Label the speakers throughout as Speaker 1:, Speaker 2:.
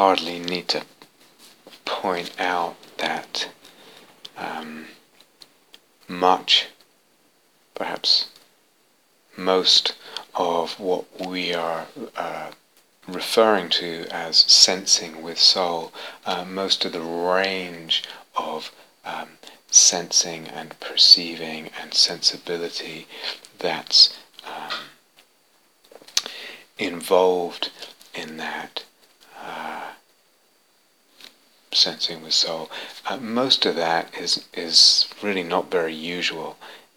Speaker 1: hardly need to point out that um, much, perhaps most of what we are uh, referring to as sensing with soul, uh, most of the range of um, sensing and perceiving and sensibility that's um, involved in that sensing with soul. Uh, most of that is is really not very usual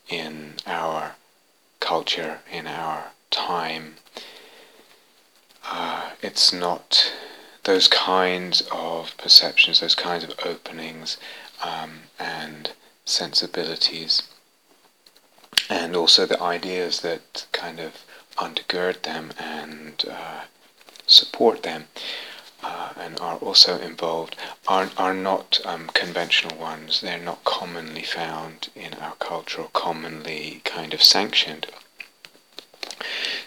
Speaker 1: in our culture, in our time. Uh, it's not those kinds of perceptions, those kinds of openings um, and sensibilities, and also the ideas that kind of undergird them and uh, support them. Uh, and are also involved are, are not um, conventional ones. They're not commonly found in our culture or commonly kind of sanctioned.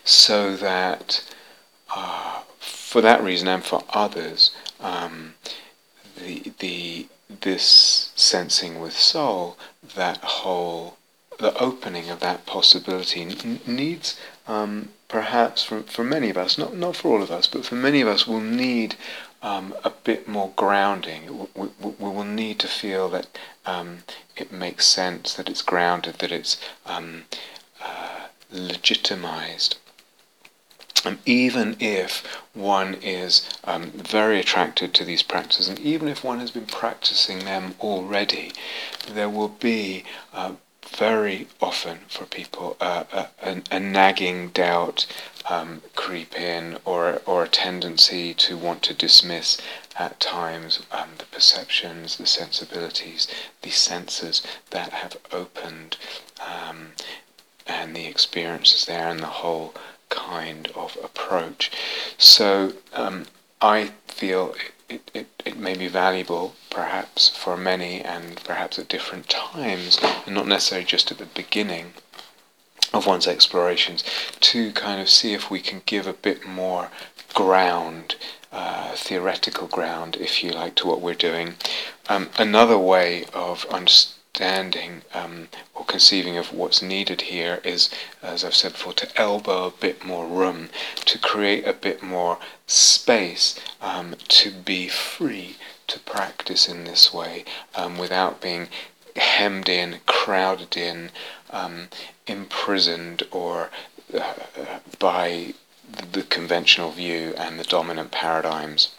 Speaker 1: So that uh, for that reason and for others, um, the the this sensing with soul, that whole the opening of that possibility n- needs um, perhaps for, for many of us, not not for all of us, but for many of us, will need um, a bit more grounding. We, we, we, will need to feel that um, it makes sense, that it's grounded, that it's um, uh, legitimized. And even if one is um, very attracted to these practices, and even if one has been practicing them already, there will be uh, very often for people uh, a, a, a, nagging doubt um, creep in, or or a tendency to want to dismiss at times um, the perceptions, the sensibilities, the senses that have opened, um, and the experiences there, and the whole kind of approach. So um, I feel it, it, it may be valuable perhaps for many and perhaps at different times, and not necessarily just at the beginning of one's explorations, to kind of see if we can give a bit more ground, uh, theoretical ground, if you like, to what we're doing. Um, another way of understanding understanding um, or conceiving of what's needed here is, as I've said before, to elbow a bit more room, to create a bit more space, um, to be free to practice in this way um, without being hemmed in, crowded in, um, imprisoned, or uh, by the conventional view and the dominant paradigms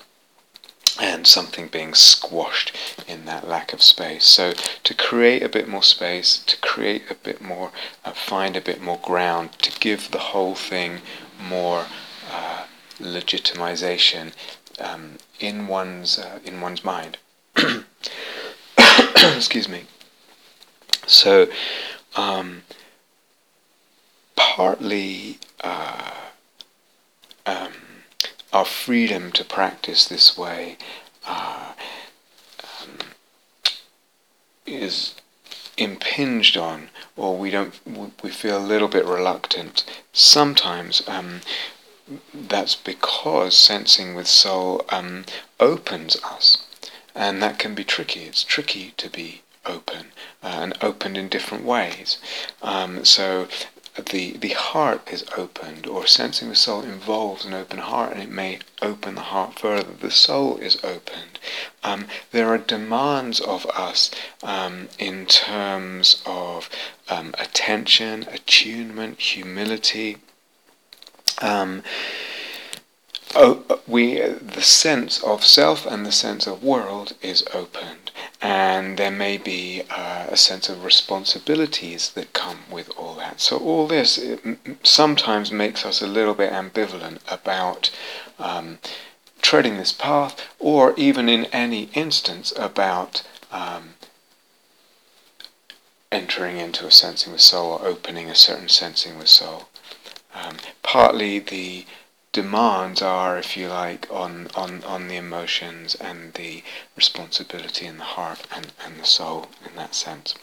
Speaker 1: and something being squashed in that lack of space. So to create a bit more space, to create a bit more, uh, find a bit more ground, to give the whole thing more uh, legitimization um, in one's uh, in one's mind. Excuse me. So um, partly. Uh, um, our freedom to practice this way uh, um, is impinged on, or we don't, we feel a little bit reluctant. Sometimes um, that's because sensing with soul um, opens us, and that can be tricky. It's tricky to be open uh, and opened in different ways. Um, so the, the heart is opened, or sensing the soul involves an open heart, and it may open the heart further. The soul is opened. Um, there are demands of us um, in terms of um, attention, attunement, humility. Um, oh, we, the sense of self and the sense of world is opened and there may be uh, a sense of responsibilities that come with all that. So all this sometimes makes us a little bit ambivalent about um, treading this path, or even in any instance about um, entering into a sensing with soul or opening a certain sensing with soul. Um, partly the demands are, if you like, on, on, on the emotions and the responsibility in the heart and, and the soul in that sense.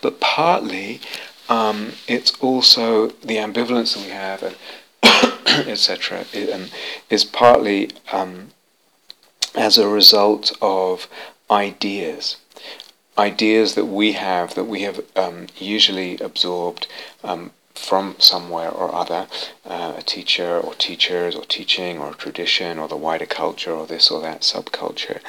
Speaker 1: But partly um, it's also the ambivalence that we have, and etc., um, is partly um, as a result of ideas. Ideas that we have, that we have um, usually absorbed um, from somewhere or other, uh, a teacher or teachers or teaching or tradition or the wider culture or this or that subculture.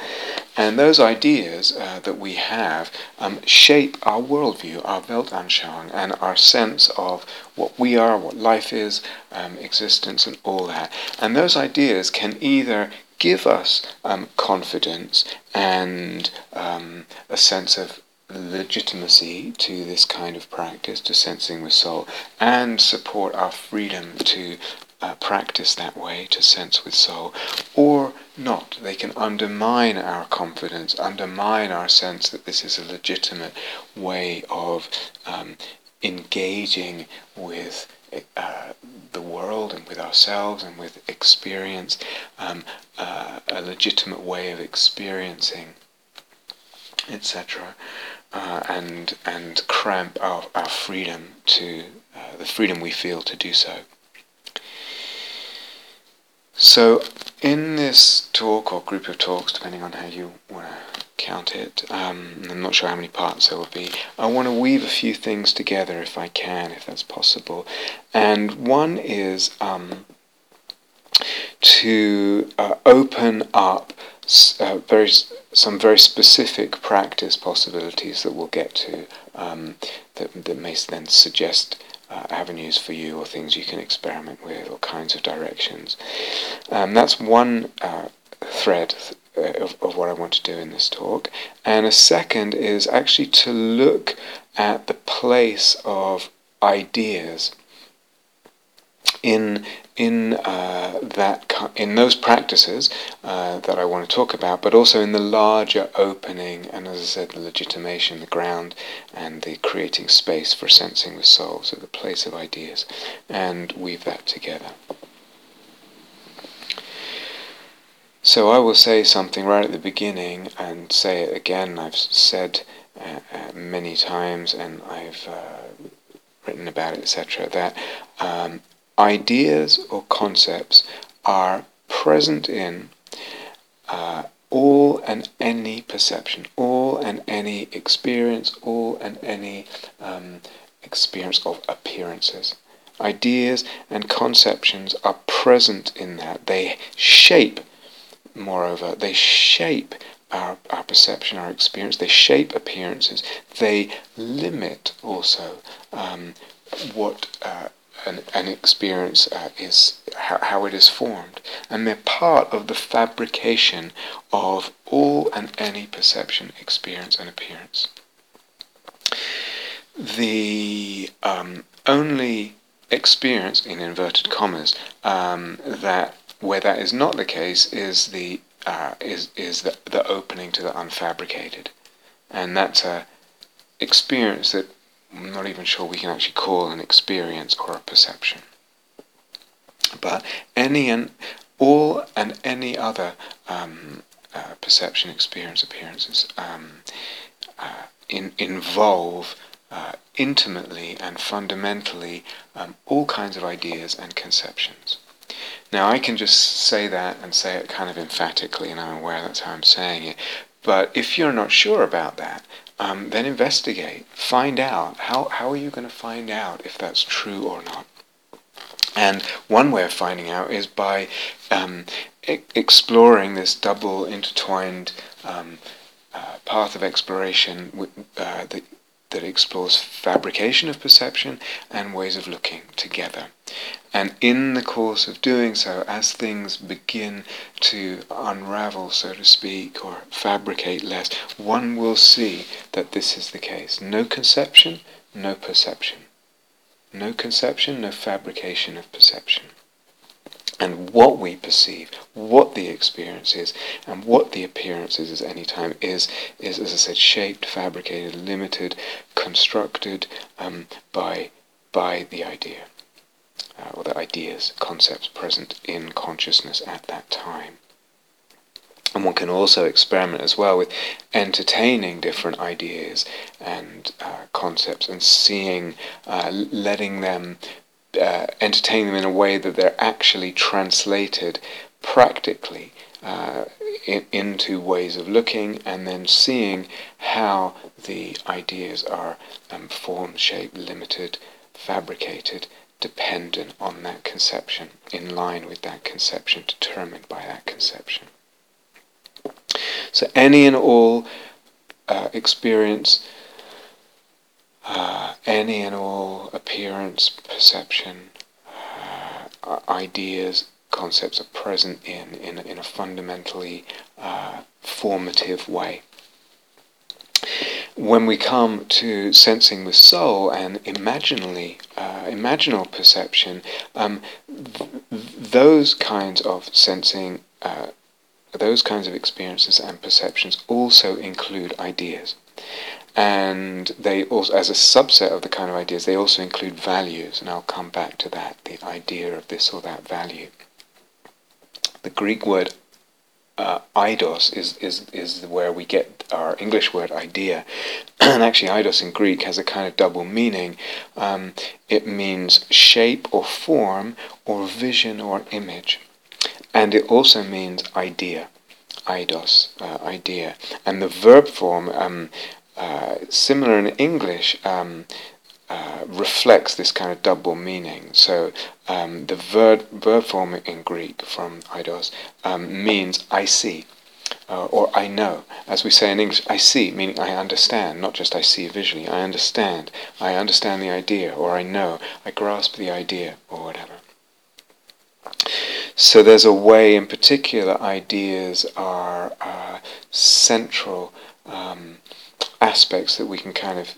Speaker 1: And those ideas uh, that we have um, shape our worldview, our Weltanschauung, and our sense of what we are, what life is, um, existence, and all that. And those ideas can either give us um, confidence and um, a sense of legitimacy to this kind of practice, to sensing with soul, and support our freedom to uh, practice that way, to sense with soul, or not. They can undermine our confidence, undermine our sense that this is a legitimate way of um, engaging with uh, the world and with ourselves and with experience, um, uh, a legitimate way of experiencing, etc uh, and and cramp our, our freedom to uh, the freedom we feel to do so. So, in this talk or group of talks, depending on how you want to count it, um, I'm not sure how many parts there will be. I want to weave a few things together if I can, if that's possible. And one is um, to uh, open up uh, very some very specific practice possibilities that we'll get to um, that, that may then suggest uh, avenues for you or things you can experiment with or kinds of directions. Um, that's one uh, thread uh, of, of what I want to do in this talk. And a second is actually to look at the place of ideas in in uh, that in those practices uh, that I want to talk about, but also in the larger opening and, as I said, the legitimation, the ground, and the creating space for sensing the soul, so the place of ideas, and weave that together. So I will say something right at the beginning and say it again. I've said uh, uh many times, and I've uh, written about it, etc. That um, ideas or concepts are present in uh, all and any perception, all and any experience, all and any um, experience of appearances. Ideas and conceptions are present in that. They shape, moreover, they shape our, our perception, our experience. They shape appearances. They limit also um, what uh, an, an experience uh, is how, how it is formed, and they're part of the fabrication of all and any perception, experience, and appearance. The um, only experience, in inverted commas, um, that where that is not the case is the uh, is is the, the opening to the unfabricated, and that's a experience that I'm not even sure we can actually call an experience or a perception. But any and all and any other um, uh, perception, experience, appearances um, uh, in, involve uh, intimately and fundamentally um, all kinds of ideas and conceptions. Now, I can just say that and say it kind of emphatically, and I'm aware that's how I'm saying it. But if you're not sure about that, um, then investigate, find out. How, how are you going to find out if that's true or not? And one way of finding out is by um, e- exploring this double intertwined um, uh, path of exploration uh, that that explores fabrication of perception and ways of looking together. And in the course of doing so, as things begin to unravel, so to speak, or fabricate less, one will see that this is the case. No conception, no perception. No conception, no fabrication of perception and what we perceive, what the experience is, and what the appearance is at any time is, is as I said, shaped, fabricated, limited, constructed um, by by the idea, uh, or the ideas, concepts present in consciousness at that time. And one can also experiment as well with entertaining different ideas and uh, concepts and seeing, uh, letting them uh, entertain them in a way that they're actually translated practically uh, in, into ways of looking and then seeing how the ideas are um, formed, shaped, limited, fabricated, dependent on that conception, in line with that conception, determined by that conception. So any and all uh, experience, uh, any and all appearance, perception, uh, ideas, concepts are present in, in, in a fundamentally uh, formative way. When we come to sensing with soul and imaginally, uh, imaginal perception, um, th- those kinds of sensing, uh, those kinds of experiences and perceptions also include ideas. And they also, as a subset of the kind of ideas, they also include values, and I'll come back to that, the idea of this or that value. The Greek word uh, eidos is, is, is where we get our English word idea. and actually, eidos in Greek has a kind of double meaning. Um, it means shape or form, or vision or image. And it also means idea, eidos, uh, idea. And the verb form, um, uh, similar in English, um, uh, reflects this kind of double meaning. So um, the verb, verb form in Greek from eidos um, means I see. Uh, or I know. As we say in English, I see, meaning I understand, not just I see visually, I understand. I understand the idea, or I know, I grasp the idea, or whatever. So there's a way in particular ideas are uh, central um, aspects that we can kind of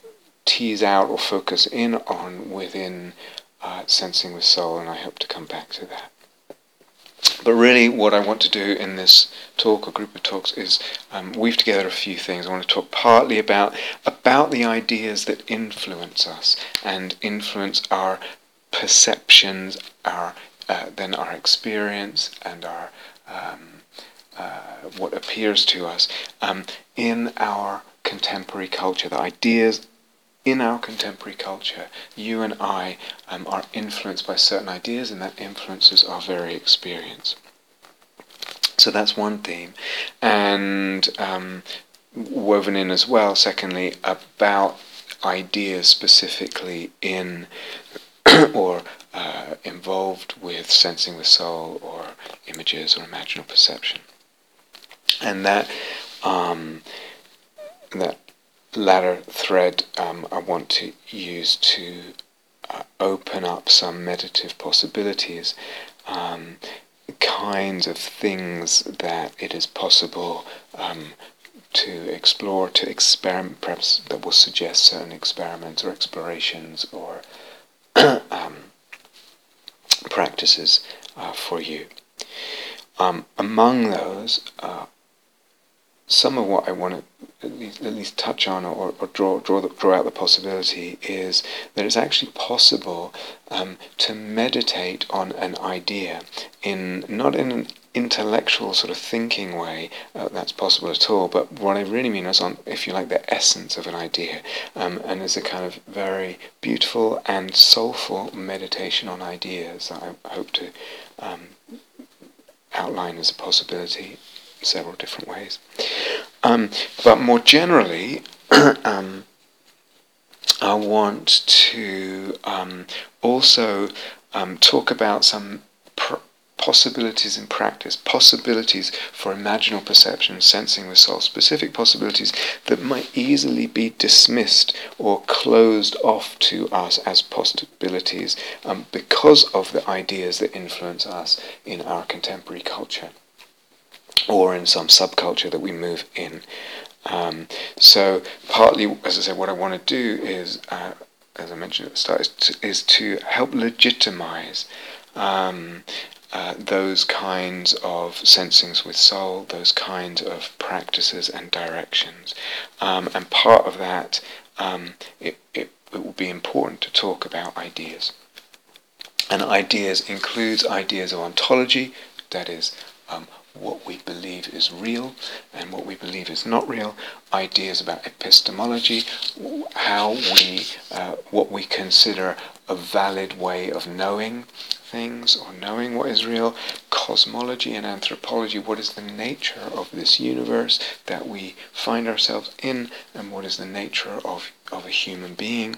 Speaker 1: tease out or focus in on within uh, Sensing with Soul, and I hope to come back to that. But really, what I want to do in this talk or group of talks is um, weave together a few things. I want to talk partly about about the ideas that influence us and influence our perceptions, our uh, then our experience and our um, uh, what appears to us um, in our contemporary culture. The ideas in our contemporary culture, you and I um, are influenced by certain ideas, and that influences our very experience. So that's one theme. And um, woven in as well, secondly, about ideas specifically in or uh, involved with sensing the soul or images or imaginal perception. And that um, that latter thread um, I want to use to uh, open up some meditative possibilities, um, kinds of things that it is possible um, to explore, to experiment, perhaps that will suggest certain experiments or explorations or um, practices uh, for you. Um, among those, uh, some of what I want to at least, touch on or, or draw, draw, the, draw out the possibility is that it's actually possible um, to meditate on an idea in not in an intellectual sort of thinking way uh, that's possible at all but what I really mean is on if you like the essence of an idea um, and there's a kind of very beautiful and soulful meditation on ideas that I hope to um, outline as a possibility several different ways. Um, but more generally, um, I want to um, also um, talk about some pr- possibilities in practice, possibilities for imaginal perception, sensing the soul, specific possibilities that might easily be dismissed or closed off to us as possibilities um, because of the ideas that influence us in our contemporary culture or in some subculture that we move in. Um, so partly, as I said, what I want to do is, uh, as I mentioned at the start, is to, is to help legitimize um, uh, those kinds of sensings with soul, those kinds of practices and directions. Um, and part of that, um, it, it, it will be important to talk about ideas. And ideas includes ideas of ontology, that is, what we believe is real and what we believe is not real, ideas about epistemology, how we, uh, what we consider a valid way of knowing things or knowing what is real, cosmology and anthropology. What is the nature of this universe that we find ourselves in, and what is the nature of, of a human being?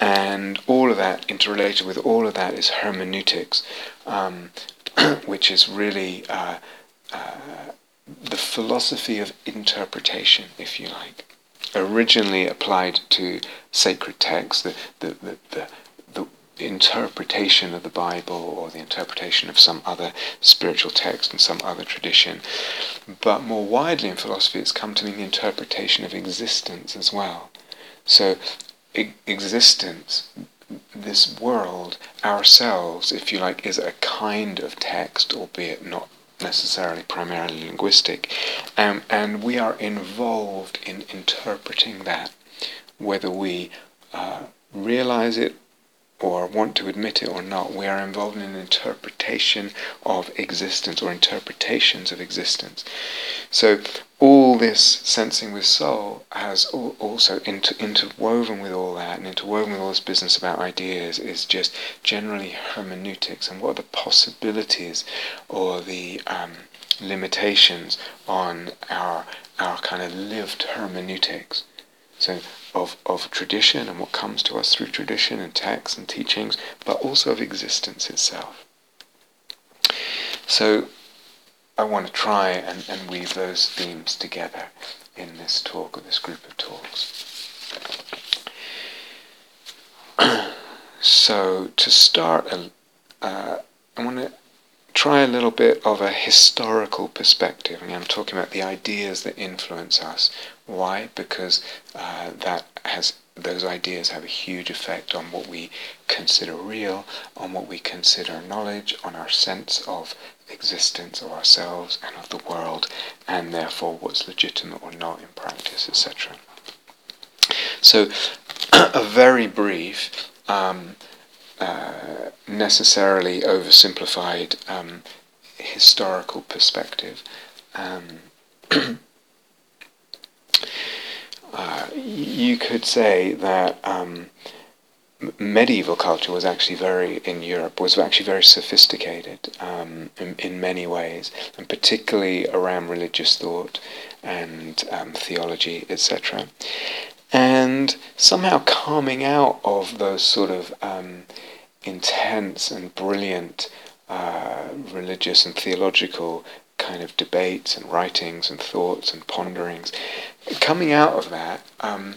Speaker 1: And all of that, interrelated with all of that, is hermeneutics, um, which is really uh, the philosophy of interpretation, if you like originally applied to sacred texts, the, the, the, the, the interpretation of the Bible or the interpretation of some other spiritual text and some other tradition. But more widely in philosophy, it's come to mean the interpretation of existence as well. So, e- existence, this world, ourselves, if you like, is a kind of text, albeit not necessarily primarily linguistic, um, and we are involved in interpreting that, whether we uh, realize it or want to admit it or not, we are involved in an interpretation of existence or interpretations of existence. So all this sensing with soul has also inter- interwoven with all that and interwoven with all this business about ideas is just generally hermeneutics and what are the possibilities or the um, limitations on our our kind of lived hermeneutics. So of, of tradition and what comes to us through tradition and texts and teachings, but also of existence itself. So I want to try and, and weave those themes together in this talk or this group of talks. so to start, uh, I want to try a little bit of a historical perspective. I'm talking about the ideas that influence us. Why? Because uh, that has those ideas have a huge effect on what we consider real, on what we consider knowledge, on our sense of existence of ourselves and of the world, and therefore what's legitimate or not in practice, etc. So, a very brief um, uh, necessarily oversimplified um, historical perspective. Um, uh, you could say that um, medieval culture was actually very in Europe was actually very sophisticated um, in, in, many ways, and particularly around religious thought and um, theology, etc. And somehow coming out of those sort of um, intense and brilliant uh, religious and theological kind of debates and writings and thoughts and ponderings. Coming out of that, um,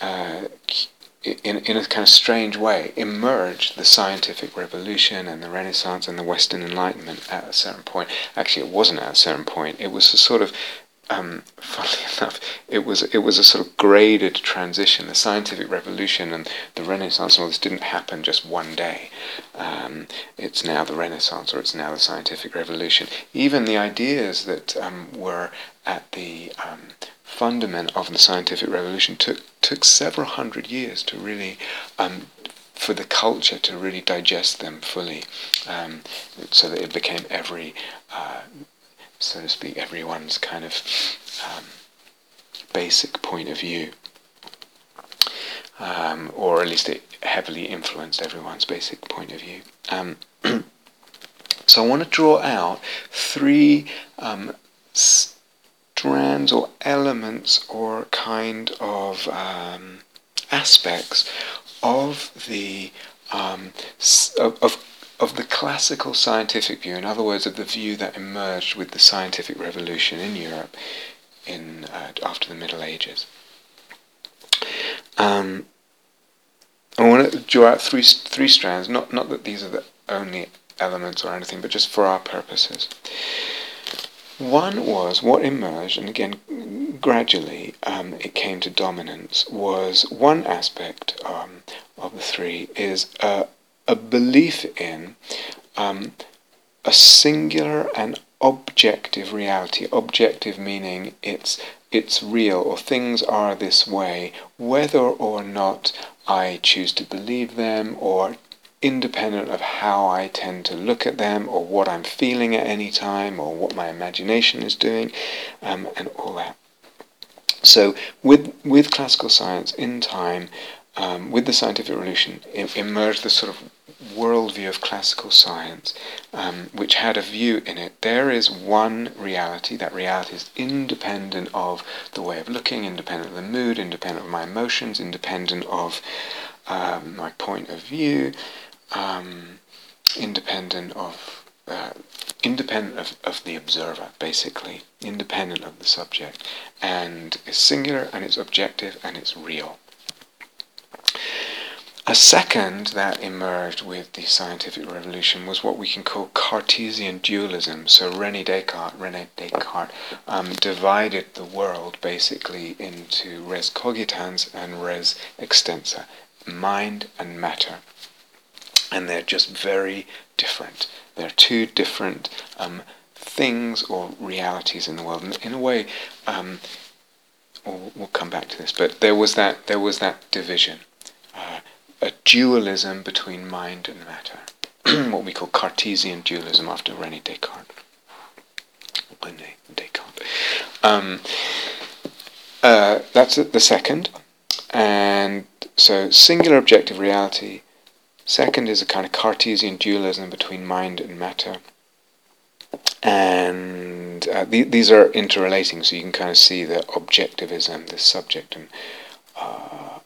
Speaker 1: uh, in, in a kind of strange way, emerged the scientific revolution and the Renaissance and the Western Enlightenment at a certain point. Actually, it wasn't at a certain point. It was a sort of um, funnily enough, it was it was a sort of graded transition. The scientific revolution and the Renaissance and all this didn't happen just one day. Um, it's now the Renaissance or it's now the scientific revolution. Even the ideas that um, were at the um, fundament of the scientific revolution took took several hundred years to really um, for the culture to really digest them fully, um, so that it became every uh, so to speak, everyone's kind of um, basic point of view. Um, or at least it heavily influenced everyone's basic point of view. Um, so I want to draw out three um, strands or elements or kind of um, aspects of the um, of, of the classical scientific view, in other words, of the view that emerged with the scientific revolution in Europe in uh, after the Middle Ages. Um, I want to draw out three three strands. Not not that these are the only elements or anything, but just for our purposes. One was what emerged, and again, gradually um, it came to dominance. Was one aspect um, of the three is uh, a belief in um, a singular and objective reality. Objective meaning it's it's real or things are this way, whether or not I choose to believe them or independent of how I tend to look at them or what I'm feeling at any time or what my imagination is doing um, and all that. So with with classical science in time, um, with the scientific revolution, emerged the sort of worldview of classical science, um, which had a view in it. There is one reality. That reality is independent of the way of looking, independent of the mood, independent of my emotions, independent of um, my point of view, um, independent of uh, independent of, of the observer, basically, independent of the subject, and it's singular and it's objective and it's real. A second that emerged with the scientific revolution was what we can call Cartesian dualism. So René Descartes, René Descartes um, divided the world basically into res cogitans and res extensa, mind and matter. And they're just very different. They're two different um, things or realities in the world. And in a way, um, we'll, we'll, come back to this, but there was that there was that division. Uh, a dualism between mind and matter, what we call Cartesian dualism after René Descartes. René Descartes. Um, uh, that's the second. And so singular objective reality. Second is a kind of Cartesian dualism between mind and matter. And uh, th- these are interrelating, so you can kind of see the objectivism, the subject and uh,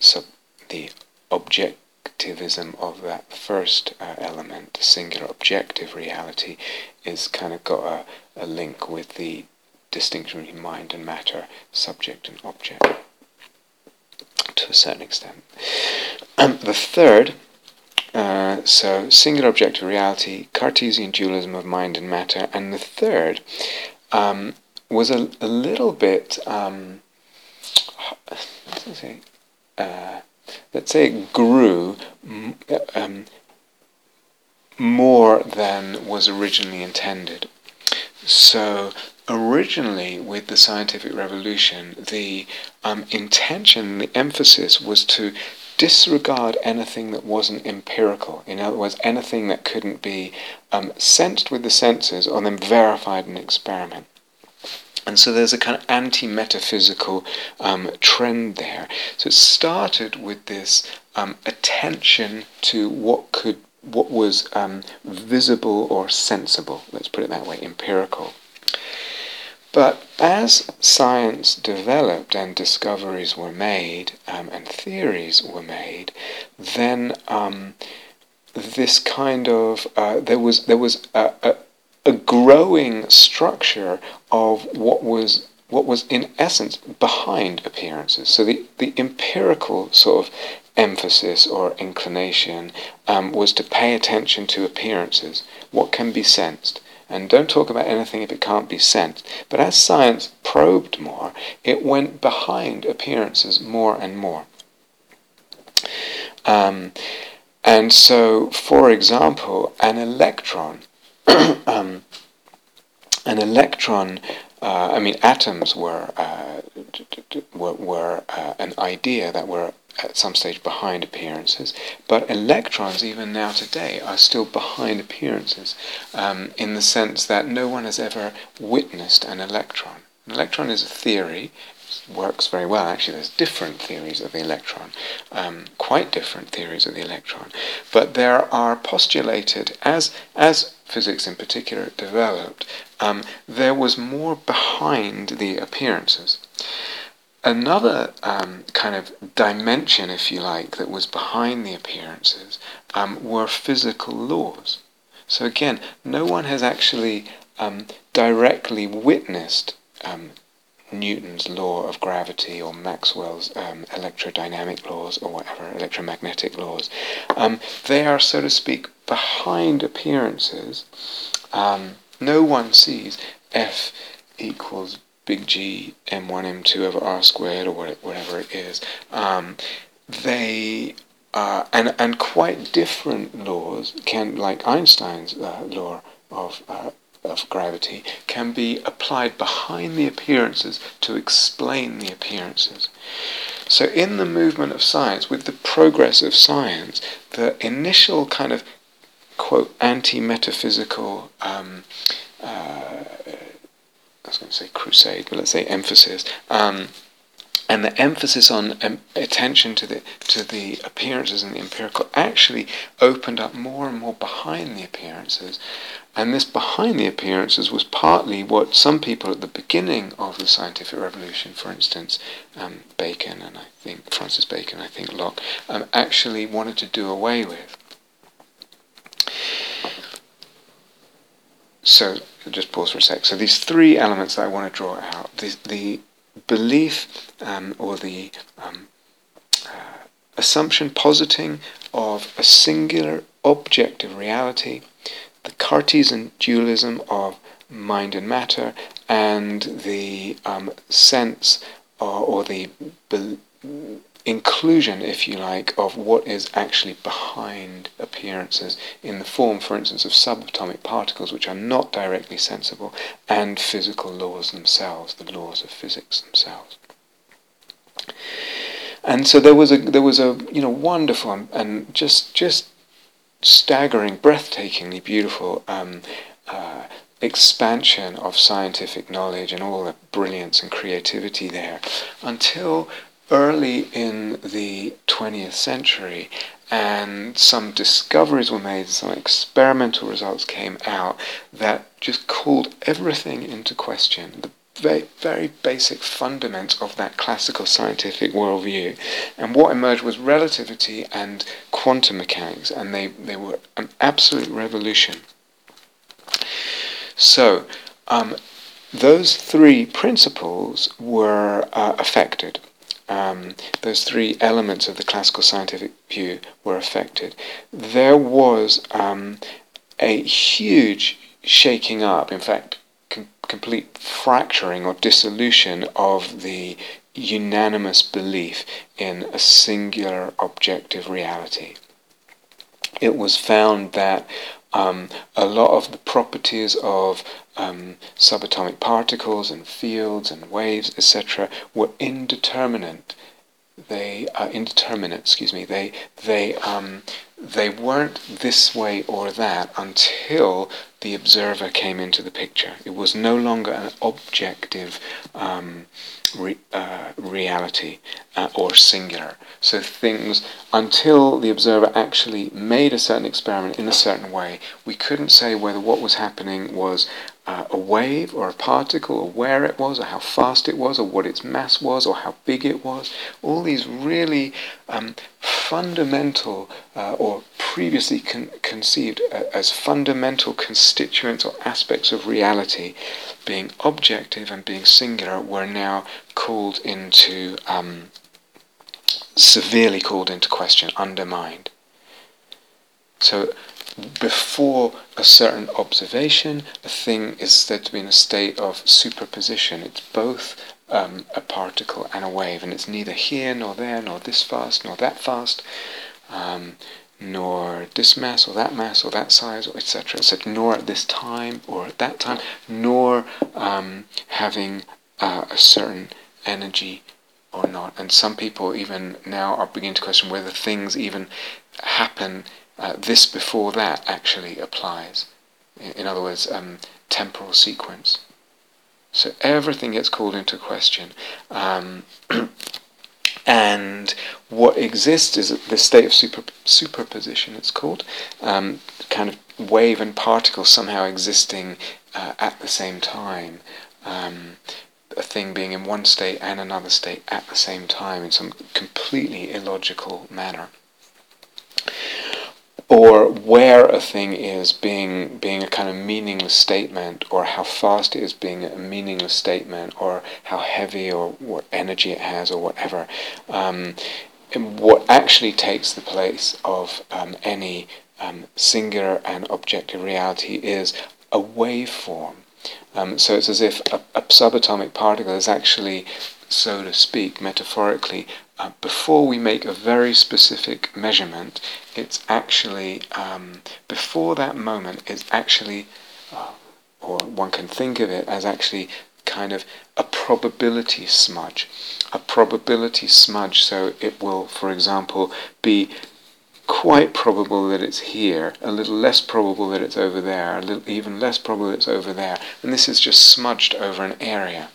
Speaker 1: sub- the objectivism of that first uh, element, the singular objective reality, is kind of got a, a link with the distinction between mind and matter, subject and object, to a certain extent. Um, the third, uh, so singular objective reality, Cartesian dualism of mind and matter, and the third um, was a, a, little bit, um, uh, let's say it grew um, more than was originally intended. So originally with the scientific revolution, the um, intention, the emphasis was to disregard anything that wasn't empirical. In other words, anything that couldn't be um, sensed with the senses or then verified in experiment. And so there's a kind of anti metaphysical um, trend there. So it started with this um, attention to what could what was um, visible or sensible, let's put it that way, empirical. But as science developed and discoveries were made um, and theories were made, then um, this kind of uh, there was there was a, a, a growing structure of what was what was in essence behind appearances. So the, the empirical sort of emphasis or inclination um, was to pay attention to appearances, what can be sensed. And don't talk about anything if it can't be sensed. But as science probed more, it went behind appearances more and more. Um, and so, for example, an electron um, an electron, uh, I mean, atoms were uh, were, were uh, an idea that were at some stage behind appearances, but electrons, even now today, are still behind appearances um, in the sense that no one has ever witnessed an electron. An electron is a theory, works very well. Actually, there's different theories of the electron, um, quite different theories of the electron. But there are postulated, as, as physics in particular developed, um, there was more behind the appearances. Another um, kind of dimension, if you like, that was behind the appearances um, were physical laws. So again, no one has actually um, directly witnessed um, Newton's law of gravity or Maxwell's um, electrodynamic laws or whatever, electromagnetic laws. Um, they are, so to speak, behind appearances. Um, no one sees F equals big G m1 m2 over r squared or whatever it is. Um, they uh, and and quite different laws can like Einstein's uh, law of uh, of gravity can be applied behind the appearances to explain the appearances. So, in the movement of science, with the progress of science, the initial kind of quote anti metaphysical, um, uh, I was going to say crusade, but let's say emphasis, um, and the emphasis on um, attention to the to the appearances and the empirical actually opened up more and more behind the appearances. And this behind the appearances was partly what some people at the beginning of the scientific revolution for instance um, Bacon and I think Francis Bacon I think Locke um, actually wanted to do away with. So just pause for a sec. So these three elements that I want to draw out the, the belief um, or the um, uh, assumption positing of a singular objective reality, the Cartesian dualism of mind and matter, and the um, sense or, or the be- inclusion, if you like, of what is actually behind appearances in the form, for instance, of subatomic particles which are not directly sensible, and physical laws themselves, the laws of physics themselves. And so there was a there was a you know wonderful and just just staggering, breathtakingly beautiful um, uh, expansion of scientific knowledge and all the brilliance and creativity there until early in the 20th century, and some discoveries were made, some experimental results came out that just called everything into question. The very, very basic fundamentals of that classical scientific worldview. And what emerged was relativity and quantum mechanics, and they, they were an absolute revolution. So, um, those three principles were uh, affected um, those three elements of the classical scientific view were affected. There was um, a huge shaking up, in fact, com- complete fracturing or dissolution of the unanimous belief in a singular objective reality. It was found that um, a lot of the properties of um, subatomic particles and fields and waves, etc., were indeterminate. They are indeterminate. Excuse me. They they um, they weren't this way or that until the observer came into the picture. It was no longer an objective um, re, uh, reality uh, or singular. So things, until the observer actually made a certain experiment in a certain way, we couldn't say whether what was happening was uh, a wave or a particle or where it was or how fast it was or what its mass was or how big it was. All these really um, fundamental uh, or previously con- conceived uh, as fundamental constituents or aspects of reality, being objective and being singular, were now called into, um, severely called into question, undermined. So before a certain observation, a thing is said to be in a state of superposition. It's both um, a particle and a wave, and it's neither here nor there, nor this fast nor that fast, um, nor this mass or that mass or that size, etc. So nor at this time or at that time, nor um, having uh, a certain energy or not. And some people even now are beginning to question whether things even happen uh, this before that actually applies. In, in other words, um, temporal sequence. So everything gets called into question. Um, and what exists is the state of super, superposition, it's called, um, kind of wave and particle somehow existing uh, at the same time. Um, a thing being in one state and another state at the same time in some completely illogical manner or where a thing is being being a kind of meaningless statement, or how fast it is being a meaningless statement, or how heavy or what energy it has, or whatever. Um, what actually takes the place of um, any um, singular and objective reality is a waveform. Um, so it's as if a, a subatomic particle is actually so to speak, metaphorically, uh, before we make a very specific measurement, it's actually, um, before that moment, it's actually, uh, or one can think of it as actually kind of a probability smudge. A probability smudge, so it will, for example, be quite probable that it's here, a little less probable that it's over there, a little even less probable that it's over there, and this is just smudged over an area.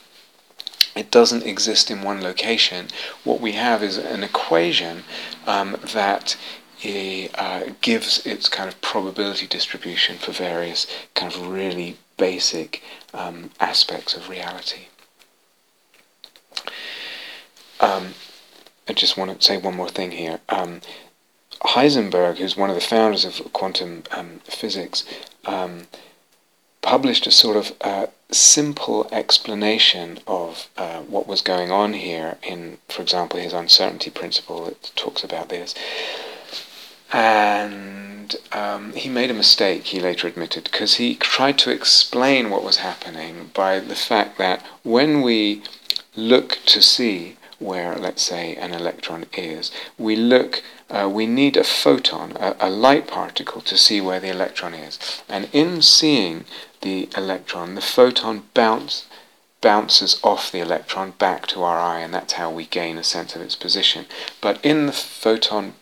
Speaker 1: it doesn't exist in one location. What we have is an equation um, that uh, gives its kind of probability distribution for various kind of really basic um, aspects of reality. Um, I just want to say one more thing here. Um, Heisenberg, who's one of the founders of quantum um, physics, um, published a sort of uh, simple explanation of uh, what was going on here in, for example, his uncertainty principle that talks about this. And um, he made a mistake, he later admitted, because he tried to explain what was happening by the fact that when we look to see where, let's say, an electron is, we look, uh, we need a photon, a, a, light particle, to see where the electron is. And in seeing the electron, the photon bounce, bounces off the electron back to our eye, and that's how we gain a sense of its position. But in the photon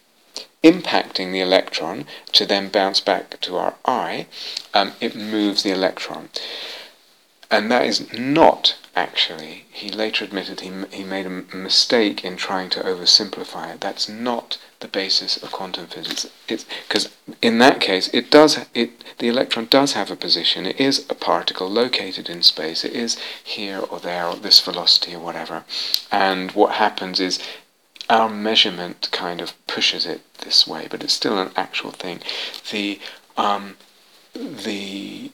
Speaker 1: impacting the electron to then bounce back to our eye, um, it moves the electron. And that is not actually, he later admitted he, he made a mistake in trying to oversimplify it. That's not the basis of quantum physics. It's because in that case, it does it the electron does have a position. It is a particle located in space. It is here or there, or this velocity or whatever. And what happens is our measurement kind of pushes it this way, but it's still an actual thing. The um, the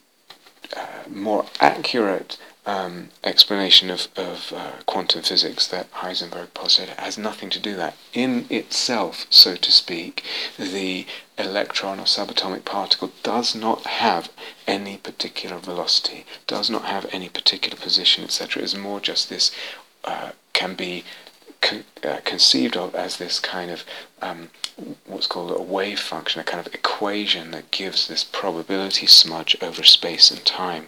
Speaker 1: uh, more accurate um, explanation of, of uh, quantum physics that Heisenberg posited has nothing to do that. In itself, so to speak, the electron or subatomic particle does not have any particular velocity, does not have any particular position, etc. It's more just this uh, can be con- uh, conceived of as this kind of um, what's called a wave function, a kind of equation that gives this probability smudge over space and time.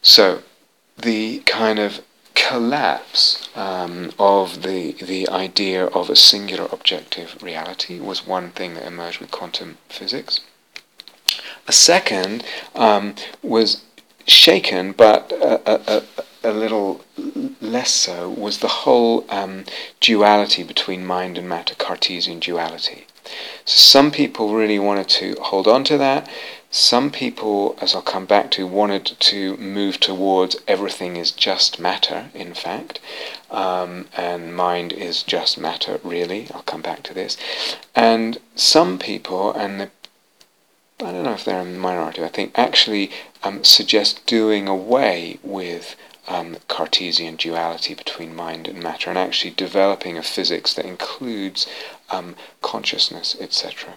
Speaker 1: So the kind of collapse um, of the the idea of a singular objective reality was one thing that emerged with quantum physics. A second um, was shaken, but a, a, a, little less so, was the whole um, duality between mind and matter, Cartesian duality. So some people really wanted to hold on to that. Some people, as I'll come back to, wanted to move towards everything is just matter, in fact, um, and mind is just matter, really. I'll come back to this. And some people, and the, I don't know if they're a minority, I think actually um, suggest doing away with um, Cartesian duality between mind and matter and actually developing a physics that includes um, consciousness, etc.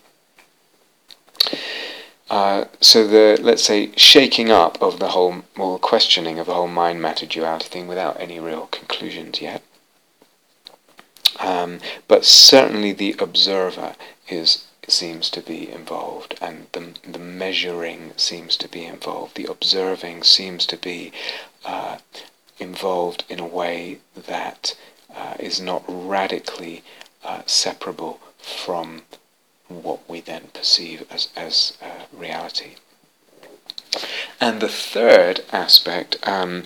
Speaker 1: Uh, so the let's say shaking up of the whole or questioning of the whole mind matter duality thing without any real conclusions yet. Um, but certainly the observer is seems to be involved, and the the measuring seems to be involved. The observing seems to be uh, involved in a way that uh, is not radically uh, separable from what we then perceive as, as uh, reality. And the third aspect, um,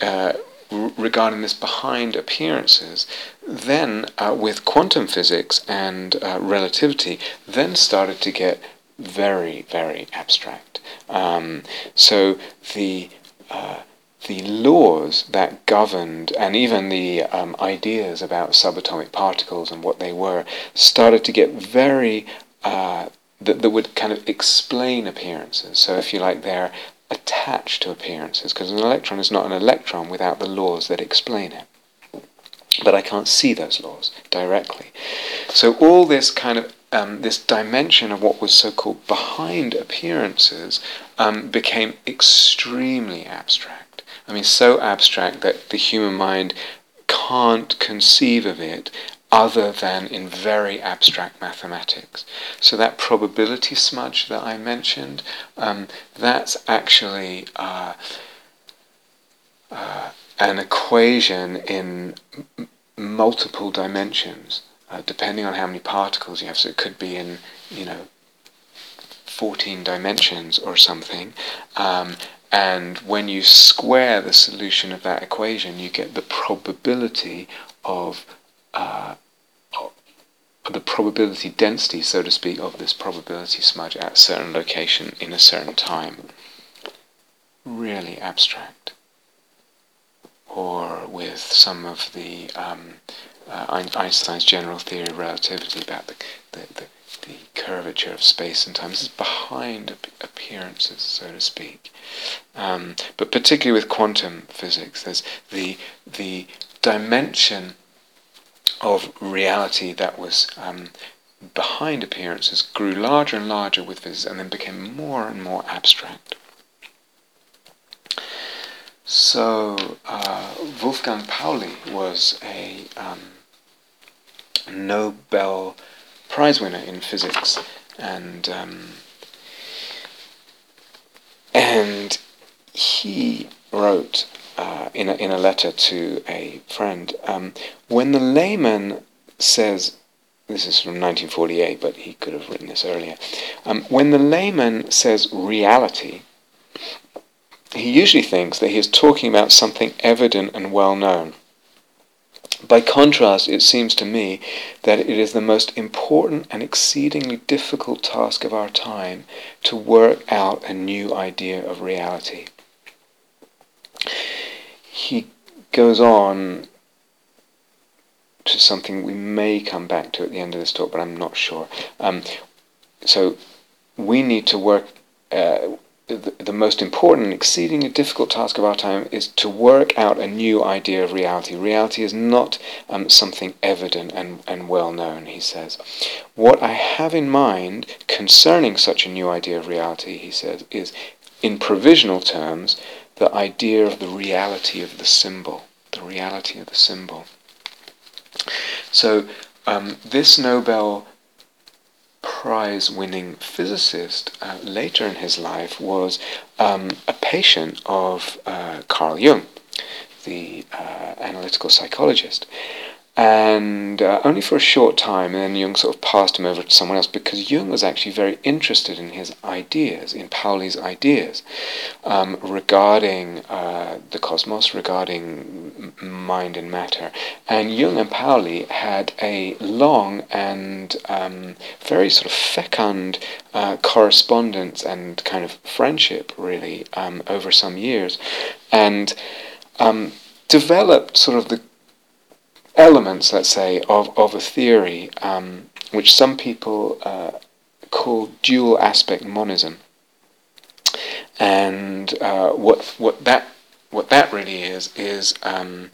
Speaker 1: uh, regarding this behind appearances, then uh, with quantum physics and uh, relativity, then started to get very, very abstract. Um, so the uh, the laws that governed and even the um, ideas about subatomic particles and what they were started to get very uh, that, that would kind of explain appearances. So if you like, they're attached to appearances because an electron is not an electron without the laws that explain it. But I can't see those laws directly. So all this kind of um, this dimension of what was so-called behind appearances um, became extremely abstract. I mean, so abstract that the human mind can't conceive of it other than in very abstract mathematics. So that probability smudge that I mentioned, um, that's actually uh, uh, an equation in m- multiple dimensions, uh, depending on how many particles you have. So it could be in, you know, 14 dimensions or something. Um, and when you square the solution of that equation, you get the probability of uh, the probability density, so to speak, of this probability smudge at a certain location in a certain time. Really abstract. Or with some of the um, uh, Einstein's general theory of relativity about the, the, the, the, curvature of space and time. This is behind appearances, so to speak. Um, but particularly with quantum physics, there's the, the dimension of reality that was um, behind appearances grew larger and larger with physics and then became more and more abstract. So uh, Wolfgang Pauli was a um, Nobel Prize winner in physics, and um, and he wrote uh, in, a, in a letter to a friend, um, when the layman says, this is from 1948, but he could have written this earlier, um, when the layman says reality, he usually thinks that he is talking about something evident and well known. By contrast, it seems to me that it is the most important and exceedingly difficult task of our time to work out a new idea of reality he goes on to something we may come back to at the end of this talk, but I'm not sure. Um, so we need to work. Uh, the, the, most important and exceedingly difficult task of our time is to work out a new idea of reality. Reality is not um, something evident and, and well known, he says. What I have in mind concerning such a new idea of reality, he says, is in provisional terms the idea of the reality of the symbol, the reality of the symbol. So um, this Nobel Prize winning physicist uh, later in his life was um, a patient of uh, Carl Jung, the uh, analytical psychologist and uh, only for a short time, and then Jung sort of passed him over to someone else because Jung was actually very interested in his ideas, in Pauli's ideas um, regarding uh, the cosmos, regarding mind and matter. And Jung and Pauli had a long and um, very sort of fecund uh, correspondence and kind of friendship, really, um, over some years, and um, developed sort of the elements, let's say, of, of a theory um, which some people uh, call dual aspect monism. And uh, what what that what that really is is um,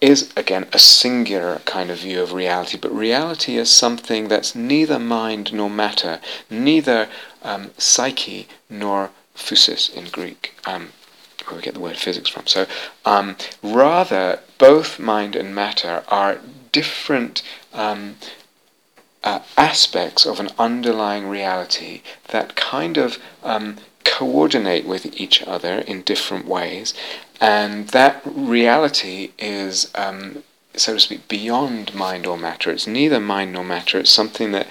Speaker 1: is again a singular kind of view of reality, but reality is something that's neither mind nor matter, neither um, psyche nor physis in Greek. Um, where we get the word physics from. So, um, rather, both mind and matter are different um, uh, aspects of an underlying reality that kind of um, coordinate with each other in different ways, and that reality is. Um, so to speak, beyond mind or matter. It's neither mind nor matter. It's something that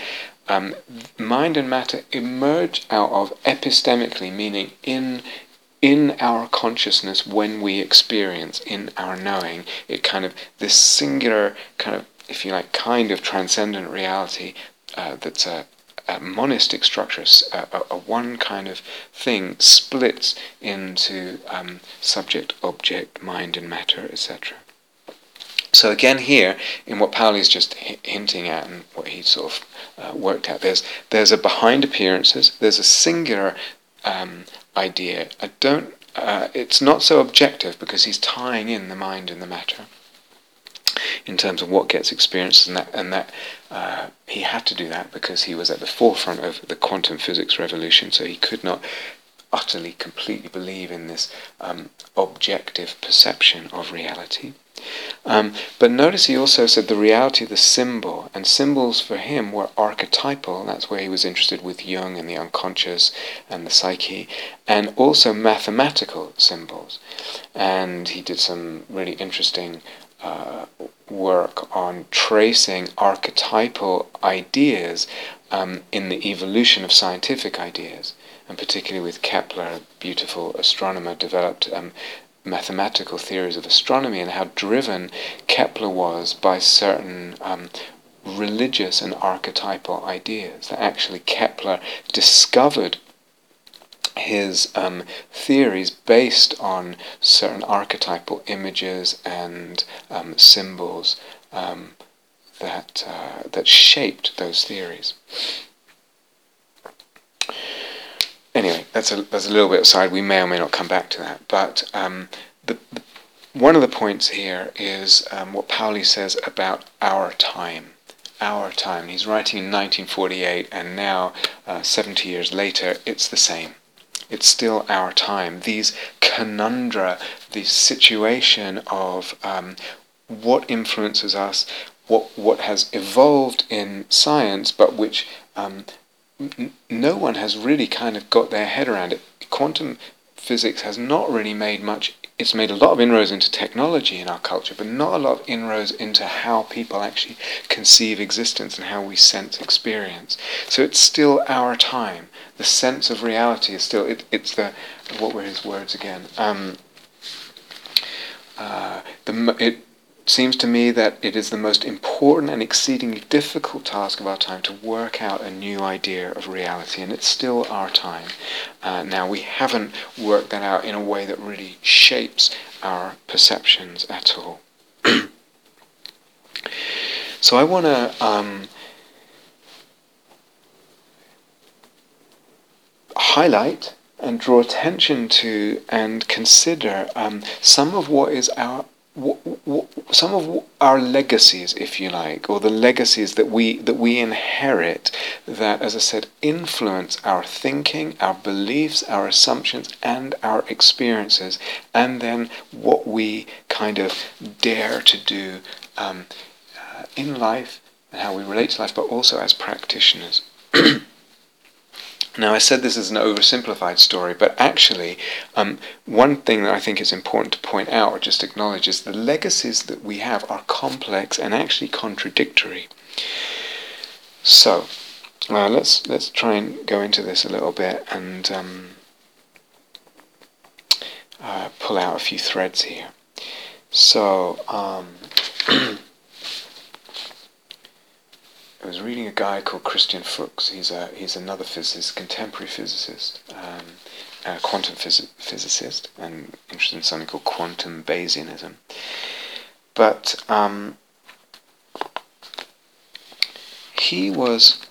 Speaker 1: um, mind and matter emerge out of epistemically, meaning in in our consciousness when we experience in our knowing it kind of this singular kind of if you like kind of transcendent reality uh, that's a, a, monistic structure a, a, a, one kind of thing splits into um, subject object mind and matter etc so again here in what Pauli is just hinting at and what he sort of uh, worked out there's there's a behind appearances there's a singular um, idea. I don't. Uh, it's not so objective because he's tying in the mind and the matter in terms of what gets experienced, and that and that uh, he had to do that because he was at the forefront of the quantum physics revolution, so he could not utterly, completely believe in this um, objective perception of reality. Um, but notice he also said the reality of the symbol, and symbols for him were archetypal, that's where he was interested with Jung and the unconscious and the psyche, and also mathematical symbols. And he did some really interesting uh, work on tracing archetypal ideas um, in the evolution of scientific ideas. and particularly with Kepler, a beautiful astronomer, developed um, mathematical theories of astronomy and how driven Kepler was by certain um, religious and archetypal ideas. That actually Kepler discovered his um, theories based on certain archetypal images and um, symbols um, that uh, that shaped those theories. Anyway, that's a that's a little bit aside. We may or may not come back to that, but um, the, the, one of the points here is um, what Pauli says about our time. Our time. He's writing in 1948, and now, uh, 70 years later, it's the same it's still our time. These conundra, this situation of um, what influences us, what what has evolved in science, but which um, no one has really kind of got their head around it. Quantum physics has not really made much it's made a lot of inroads into technology in our culture, but not a lot of inroads into how people actually conceive existence and how we sense experience. So it's still our time. The sense of reality is still, it, it's the, what were his words again? Um, uh, the, it, seems to me that it is the most important and exceedingly difficult task of our time to work out a new idea of reality, and it's still our time. Uh, now, we haven't worked that out in a way that really shapes our perceptions at all. so, I want to um, highlight and draw attention to and consider um, some of what is our some of our legacies, if you like, or the legacies that we that we inherit, that, as I said, influence our thinking, our beliefs, our assumptions, and our experiences, and then what we kind of dare to do um, uh, in life and how we relate to life, but also as practitioners. Now, I said this is an oversimplified story, but actually, um, one thing that I think is important to point out or just acknowledge is the legacies that we have are complex and actually contradictory. So, uh, let's let's try and go into this a little bit and um, uh, pull out a few threads here. So. Um, I was reading a guy called Christian Fuchs. He's a he's another physicist, contemporary physicist, um, a quantum phys- physicist, and interested in something called quantum Bayesianism. But um, he was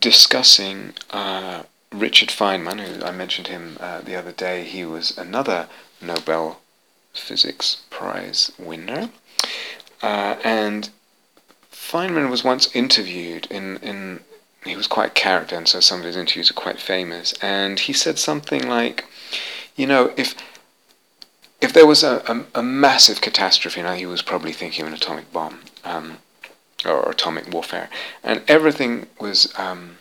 Speaker 1: discussing uh, Richard Feynman, who I mentioned him uh, the other day. He was another Nobel Physics Prize winner, uh, and Feynman was once interviewed in, in he was quite a character, and so some of his interviews are quite famous. And he said something like, you know, if if there was a, a, a massive catastrophe, now he was probably thinking of an atomic bomb um, or atomic warfare, and everything was um,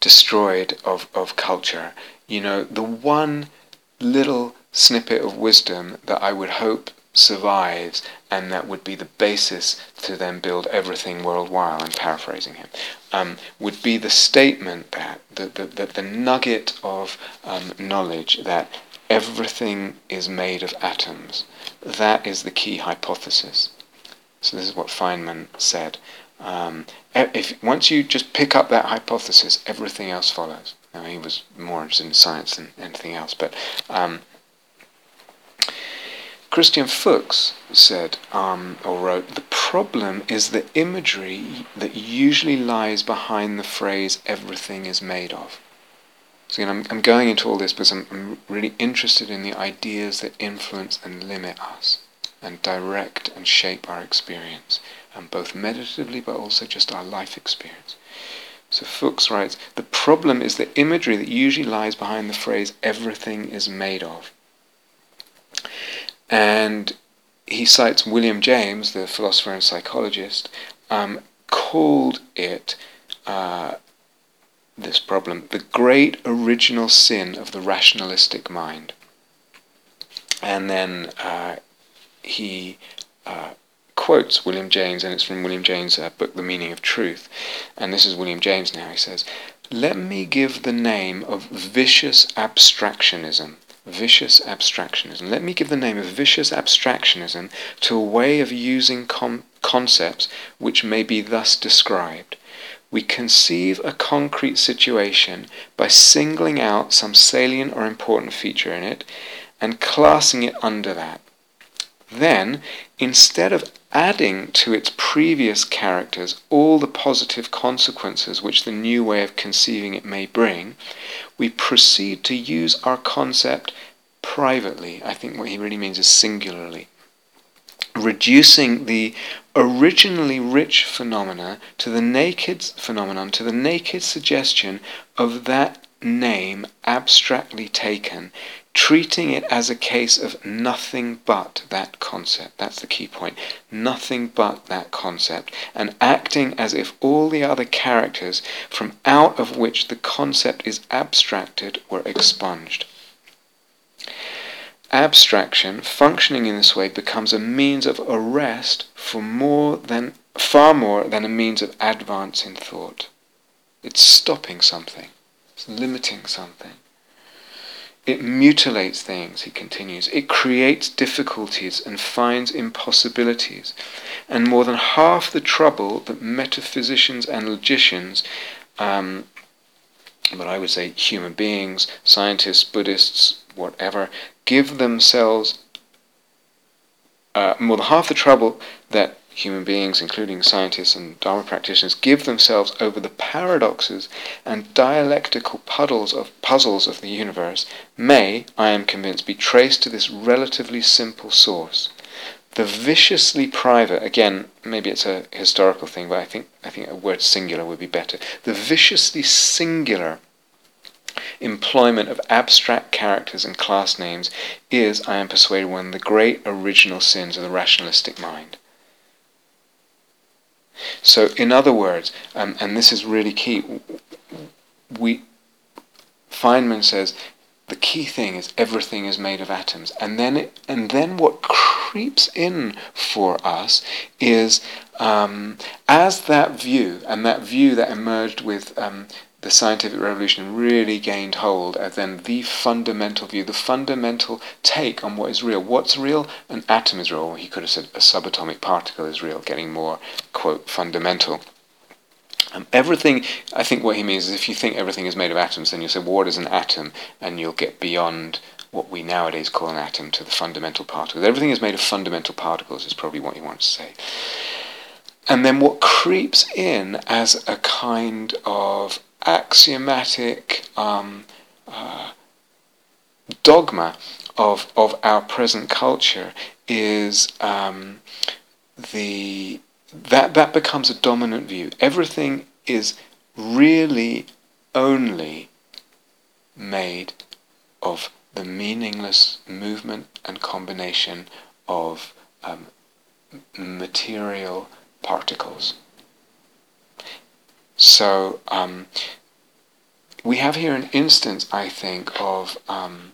Speaker 1: destroyed of, of culture, you know, the one little snippet of wisdom that I would hope survives, and that would be the basis to then build everything worldwide. I'm paraphrasing him. Um, would be the statement that the, the, the, the nugget of um, knowledge that everything is made of atoms. That is the key hypothesis. So this is what Feynman said. Um, if once you just pick up that hypothesis, everything else follows. Now he was more interested in science than anything else, but um, Christian Fuchs said, um, or wrote, the problem is the imagery that usually lies behind the phrase everything is made of. So I'm, I'm going into all this because I'm, I'm really interested in the ideas that influence and limit us and direct and shape our experience, and both meditatively but also just our life experience. So Fuchs writes, the problem is the imagery that usually lies behind the phrase everything is made of. And he cites William James, the philosopher and psychologist, um, called it uh, this problem the great original sin of the rationalistic mind. And then uh, he uh, quotes William James, and it's from William James' uh, book, The Meaning of Truth. And this is William James now. He says, let me give the name of vicious abstractionism. Vicious abstractionism. Let me give the name of vicious abstractionism to a way of using com- concepts which may be thus described. We conceive a concrete situation by singling out some salient or important feature in it and classing it under that. Then, instead of adding to its previous characters all the positive consequences which the new way of conceiving it may bring, we proceed to use our concept privately. I think what he really means is singularly. Reducing the originally rich phenomena to the naked phenomenon, to the naked suggestion of that name abstractly taken treating it as a case of nothing but that concept. That's the key point. Nothing but that concept. And acting as if all the other characters from out of which the concept is abstracted were expunged. Abstraction, functioning in this way, becomes a means of arrest for more than far more than a means of advance in thought. It's stopping something. It's limiting something. It mutilates things, he continues. It creates difficulties and finds impossibilities. And more than half the trouble that metaphysicians and logicians, um, but I would say human beings, scientists, Buddhists, whatever, give themselves, uh, more than half the trouble that human beings, including scientists and Dharma practitioners, give themselves over the paradoxes and dialectical puddles of puzzles of the universe may, I am convinced, be traced to this relatively simple source. The viciously private, again, maybe it's a historical thing, but I think I think a word singular would be better. The viciously singular employment of abstract characters and class names is, I am persuaded, one of the great original sins of the rationalistic mind. So, in other words, um, and this is really key, we Feynman says the key thing is everything is made of atoms, and then it, and then what creeps in for us is um, as that view and that view that emerged with um, the scientific revolution really gained hold as then the fundamental view, the fundamental take on what is real. What's real? An atom is real. He could have said a subatomic particle is real, getting more, quote, fundamental. Um, everything, I think what he means is if you think everything is made of atoms, then you'll say, well, what is an atom? And you'll get beyond what we nowadays call an atom to the fundamental particles. Everything is made of fundamental particles, is probably what he wants to say. And then what creeps in as a kind of axiomatic um, uh, dogma of, of our present culture is um, the that that becomes a dominant view. Everything is really only made of the meaningless movement and combination of um, material particles. So um, we have here an instance, I think, of um,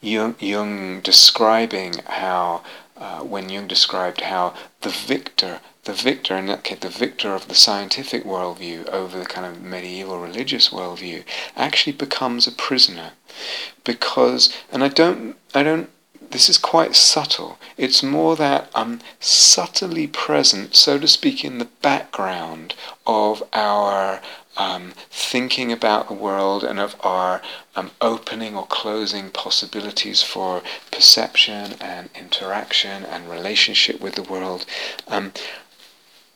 Speaker 1: Jung, Jung, describing how, uh, when Jung described how the victor, the victor, in that case, the victor of the scientific worldview over the kind of medieval religious worldview, actually becomes a prisoner, because, and I don't, I don't this is quite subtle. It's more that um, subtly present, so to speak, in the background of our um, thinking about the world and of our um, opening or closing possibilities for perception and interaction and relationship with the world. Um,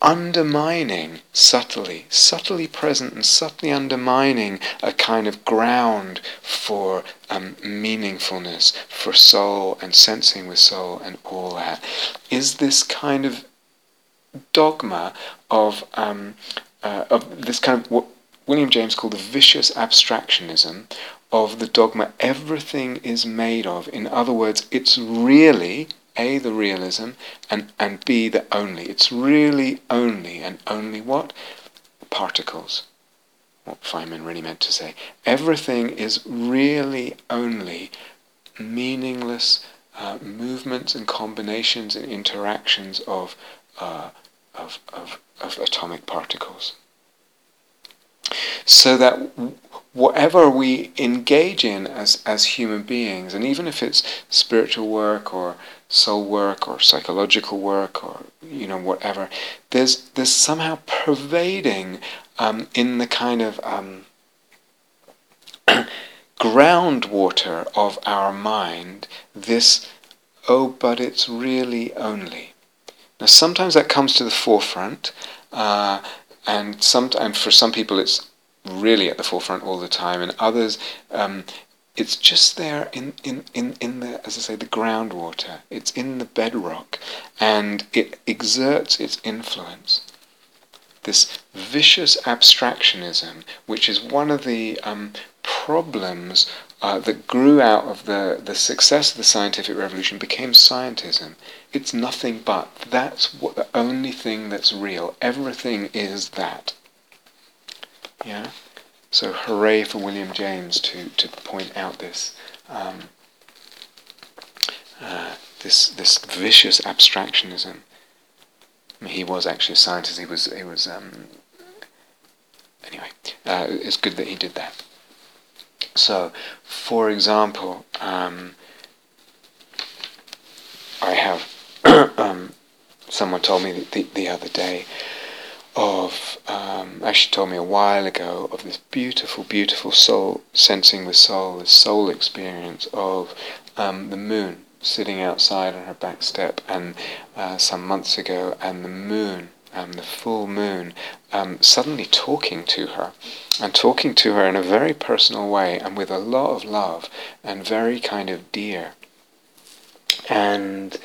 Speaker 1: undermining subtly, subtly present and subtly undermining a kind of ground for um, meaningfulness, for soul and sensing with soul and all that, is this kind of dogma of, um, uh, of this kind of what William James called the vicious abstractionism of the dogma everything is made of. In other words, it's really a, the realism, and, and B, the only. It's really only, and only what? Particles. What Feynman really meant to say. Everything is really only meaningless uh, movements and combinations and interactions of, uh, of, of, of atomic particles. so that whatever we engage in as, as human beings, and even if it's spiritual work or soul work or psychological work or you know whatever, there's there's somehow pervading um, in the kind of um, groundwater of our mind this oh but it's really only. Now sometimes that comes to the forefront uh, and some and for some people it's really at the forefront all the time, and others um, it's just there in, in, in, in the, as I say, the groundwater. It's in the bedrock, and it exerts its influence. This vicious abstractionism, which is one of the um, problems uh, that grew out of the, the success of the scientific revolution, became scientism. It's nothing but. That's what the only thing that's real. Everything is that. Yeah. So hooray for William James to, to point out this um, uh, this this vicious abstractionism. He was actually a scientist. He was he was um, anyway. Uh, it's good that he did that. So, for example, um, I have um, someone told me the, the other day of um, actually told me a while ago of this beautiful, beautiful soul sensing the soul, this soul experience of um, the moon sitting outside on her back step, and uh, some months ago, and the moon, um, the full moon, um, suddenly talking to her, and talking to her in a very personal way, and with a lot of love, and very kind of dear. And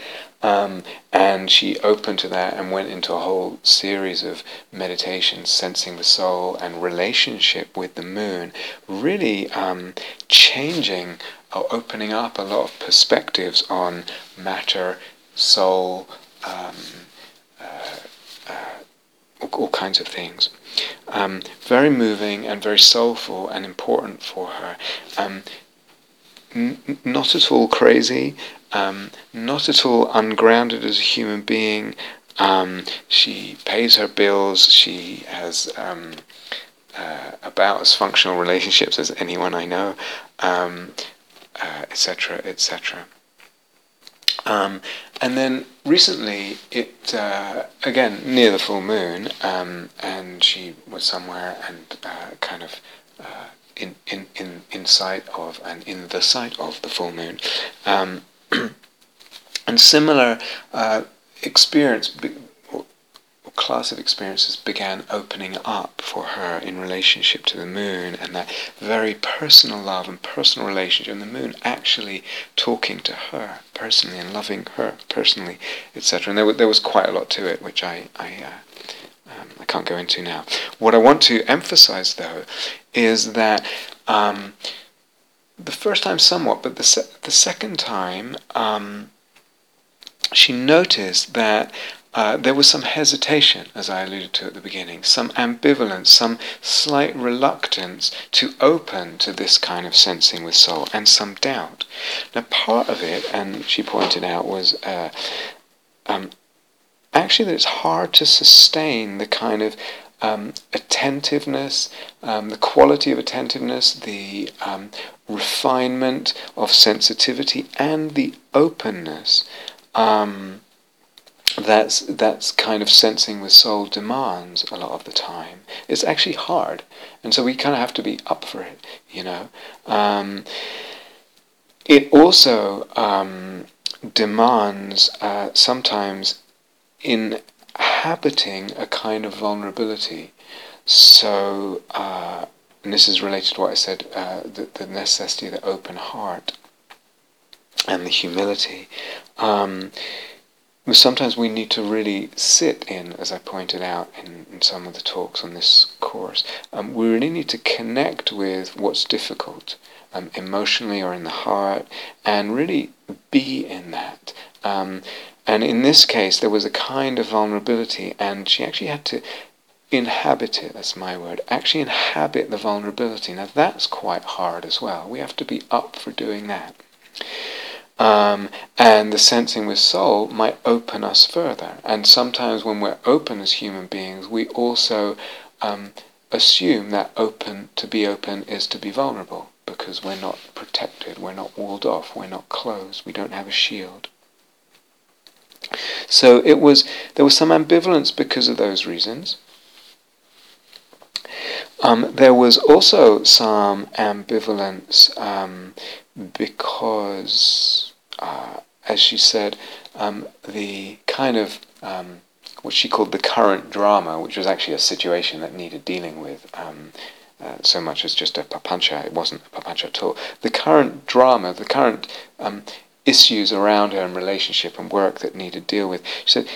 Speaker 1: um, and she opened to that and went into a whole series of meditations, sensing the soul and relationship with the moon, really um, changing or opening up a lot of perspectives on matter, soul, um, uh, uh, all, all, kinds of things. Um, very moving and very soulful and important for her. Um, n- not at all crazy, um, not at all ungrounded as a human being. Um, she pays her bills. She has um, uh, about as functional relationships as anyone I know, etc., um, etc. Uh, um, and then recently, it uh, again near the full moon, um, and she was somewhere and uh, kind of uh, in, in, in, in sight of and in the sight of the full moon. Um, and similar uh, experience, or class of experiences began opening up for her in relationship to the moon and that very personal love and personal relationship, and the moon actually talking to her personally and loving her personally, etc. And there, there was quite a lot to it, which I, I uh, um, I can't go into now. What I want to emphasize, though, is that um, the first time somewhat, but the se- the second time, um, she noticed that uh, there was some hesitation, as I alluded to at the beginning, some ambivalence, some slight reluctance to open to this kind of sensing with soul, and some doubt. Now, part of it, and she pointed out, was uh, um, actually that it's hard to sustain the kind of um, attentiveness, um, the quality of attentiveness, the um, refinement of sensitivity, and the openness um, that's that's kind of sensing with soul demands a lot of the time. It's actually hard, and so we kind of have to be up for it, you know. Um, it also um, demands uh, sometimes inhabiting a kind of vulnerability. So, uh, and this is related to what I said, uh, the, the necessity of the open heart and the humility. Um, sometimes we need to really sit in, as I pointed out in, in some of the talks on this course, um, we really need to connect with what's difficult um, emotionally or in the heart and really be in that. Um, and in this case, there was a kind of vulnerability, and she actually had to inhabit it, that's my word, actually inhabit the vulnerability. Now, that's quite hard as well. We have to be up for doing that. Um, and the sensing with soul might open us further. And sometimes when we're open as human beings, we also um, assume that open to be open is to be vulnerable because we're not protected, we're not walled off, we're not closed, we don't have a shield. So it was there was some ambivalence because of those reasons. Um, there was also some ambivalence um, because, uh, as she said, um, the kind of um, what she called the current drama, which was actually a situation that needed dealing with. Um, uh, so much as just a papancha, it wasn't a papancha at all. The current drama, the current um, issues around her and relationship and work that needed deal with. She said,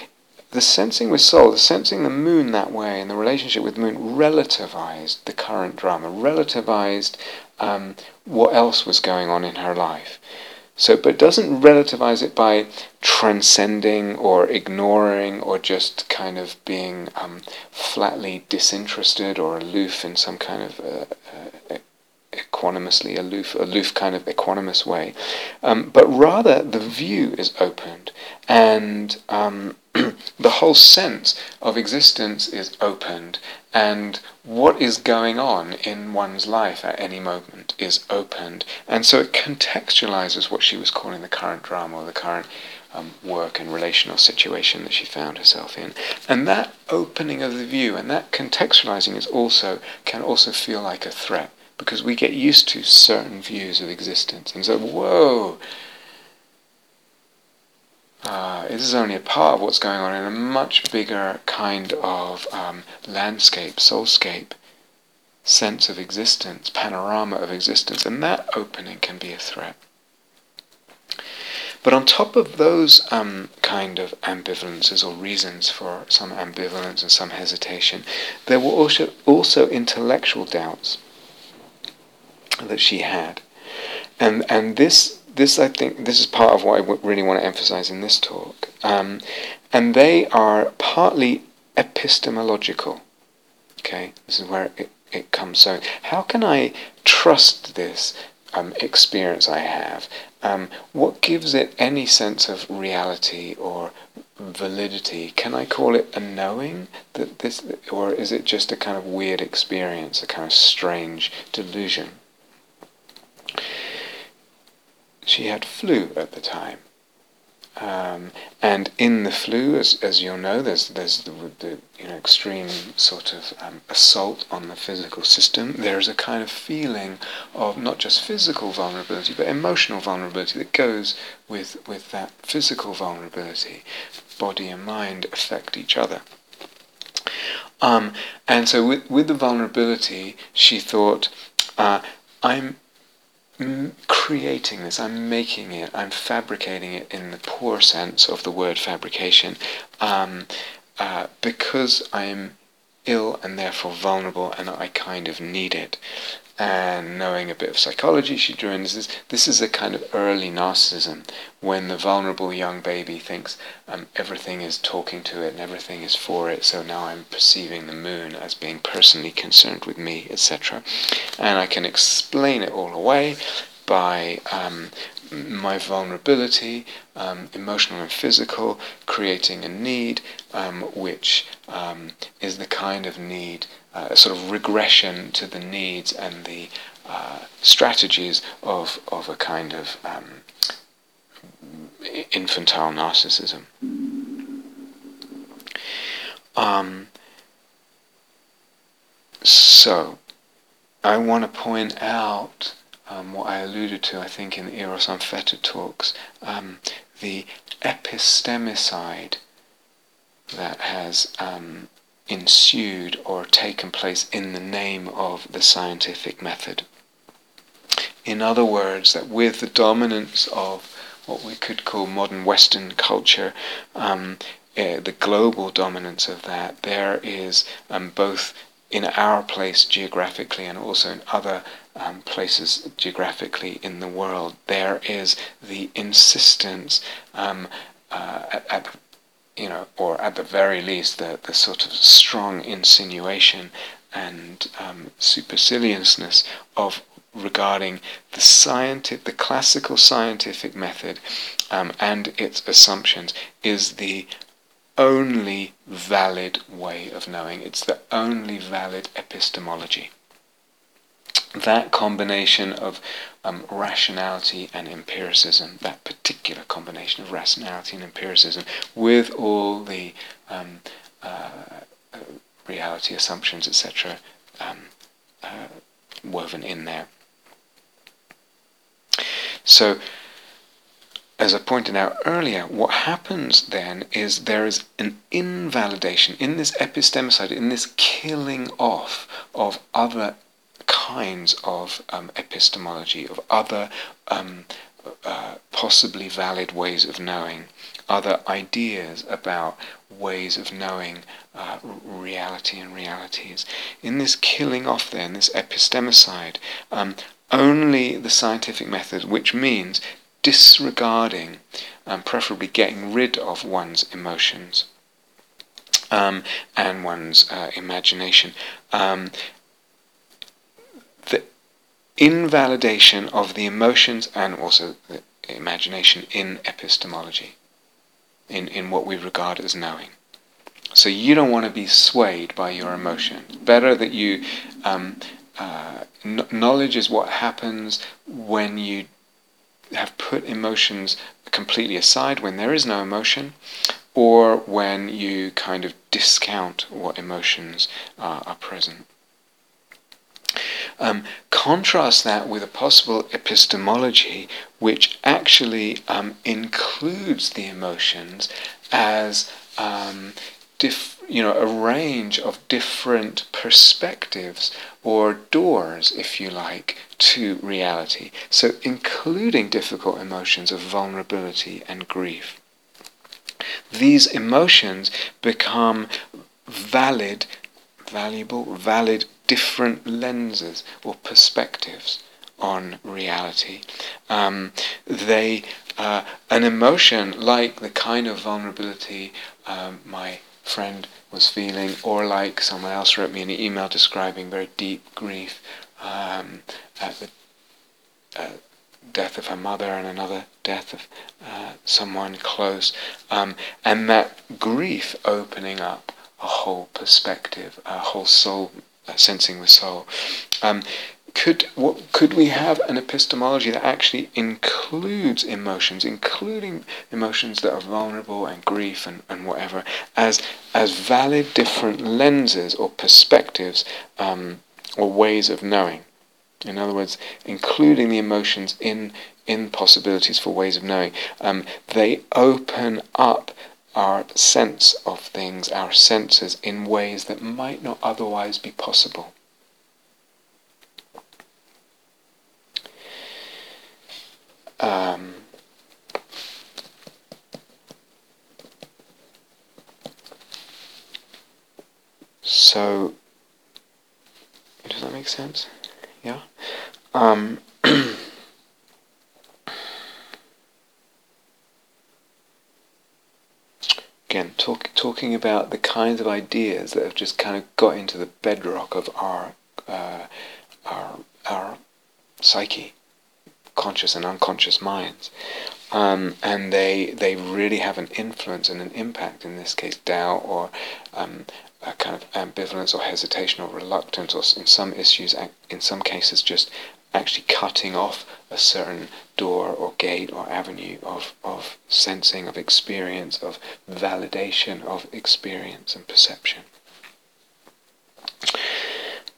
Speaker 1: the sensing with soul, the sensing the moon that way, and the relationship with moon relativized the current drama, relativized um, what else was going on in her life. So, but doesn't relativize it by transcending or ignoring or just kind of being um, flatly disinterested or aloof in some kind of uh, uh, equanimously aloof, aloof kind of equanimous way, um, but rather the view is opened and um, the whole sense of existence is opened and what is going on in one's life at any moment is opened. And so it contextualizes what she was calling the current drama or the current um, work and relational situation that she found herself in. And that opening of the view and that contextualizing is also can also feel like a threat because we get used to certain views of existence. And so, whoa, uh, this is only a part of what's going on in a much bigger kind of um, landscape, soulscape, sense of existence, panorama of existence, and that opening can be a threat. But on top of those um, kind of ambivalences or reasons for some ambivalence and some hesitation, there were also, also intellectual doubts that she had. And, and this, this, I think, this is part of what I w- really want to emphasize in this talk. Um, and they are partly epistemological. Okay, this is where it, it comes. So, how can I trust this um, experience I have? Um, what gives it any sense of reality or validity? Can I call it a knowing that this, or is it just a kind of weird experience, a kind of strange delusion? She had flu at the time. Um, and in the flu, as, as you'll know, there's there's the, the you know extreme sort of um, assault on the physical system. There's a kind of feeling of not just physical vulnerability, but emotional vulnerability that goes with with that physical vulnerability. Body and mind affect each other. Um, and so with with the vulnerability, she thought, uh, I'm creating this, I'm making it, I'm fabricating it in the poor sense of the word fabrication, um, uh, because I'm ill and therefore vulnerable and I kind of need it. And knowing a bit of psychology, she in this. This is a kind of early narcissism when the vulnerable young baby thinks um, everything is talking to it and everything is for it. So now I'm perceiving the moon as being personally concerned with me, etc. And I can explain it all away by um, my vulnerability, um, emotional and physical, creating a need um, which um, is the kind of need, uh, a sort of regression to the needs and the uh, strategies of, of a kind of um, infantile narcissism. Um, so, I want to point out um, what I alluded to, I think, in the Eros Unfettered talks, um, the epistemicide that has um, ensued or taken place in the name of the scientific method. In other words, that with the dominance of what we could call modern Western culture, um, uh, the global dominance of that, there is um, both in our place geographically and also in other um, places geographically in the world, there is the insistence um, uh, at, at, you know, or at the very least, the, the sort of strong insinuation and um, superciliousness of regarding the scientific, the classical scientific method um, and its assumptions is the only valid way of knowing. It's the only valid epistemology. That combination of um, rationality and empiricism, that particular combination of rationality and empiricism, with all the um, uh, reality assumptions, etc., um, uh, woven in there. So, as I pointed out earlier, what happens then is there is an invalidation in this epistemicide, in this killing off of other kinds of um, epistemology, of other um, uh, possibly valid ways of knowing, other ideas about ways of knowing uh, reality and realities. In this killing off, then, this epistemicide, um, only the scientific method, which means disregarding and preferably getting rid of one's emotions um, and one's uh, imagination. Um, invalidation of the emotions and also the imagination in epistemology, in, in what we regard as knowing. So you don't want to be swayed by your emotion. Better that you um, uh, knowledge is what happens when you have put emotions completely aside, when there is no emotion, or when you kind of discount what emotions uh, are present. Um, contrast that with a possible epistemology which actually um, includes the emotions as um, diff, you know, a range of different perspectives or doors, if you like, to reality. So, including difficult emotions of vulnerability and grief. These emotions become valid, valuable, valid, different lenses or perspectives on reality. Um, they, uh, an emotion like the kind of vulnerability um, my friend was feeling, or like someone else wrote me an email describing very deep grief um, at the uh, death of her mother and another death of uh, someone close, um, and that grief opening up a whole perspective, a whole soul, uh, sensing the soul. Um, could what, could we have an epistemology that actually includes emotions, including emotions that are vulnerable and grief and, and whatever, as as valid different lenses or perspectives um, or ways of knowing? In other words, including the emotions in in possibilities for ways of knowing, um, they open up our sense of things, our senses, in ways that might not otherwise be possible. Um, so, does that make sense? Yeah? Um, again, talk, talking about the kinds of ideas that have just kind of got into the bedrock of our uh, our our psyche conscious and unconscious minds. Um, and they they really have an influence and an impact in this case doubt or um, a kind of ambivalence or hesitation or reluctance or in some issues in some cases just actually cutting off a certain door or gate or avenue of, of sensing of experience of validation of experience and perception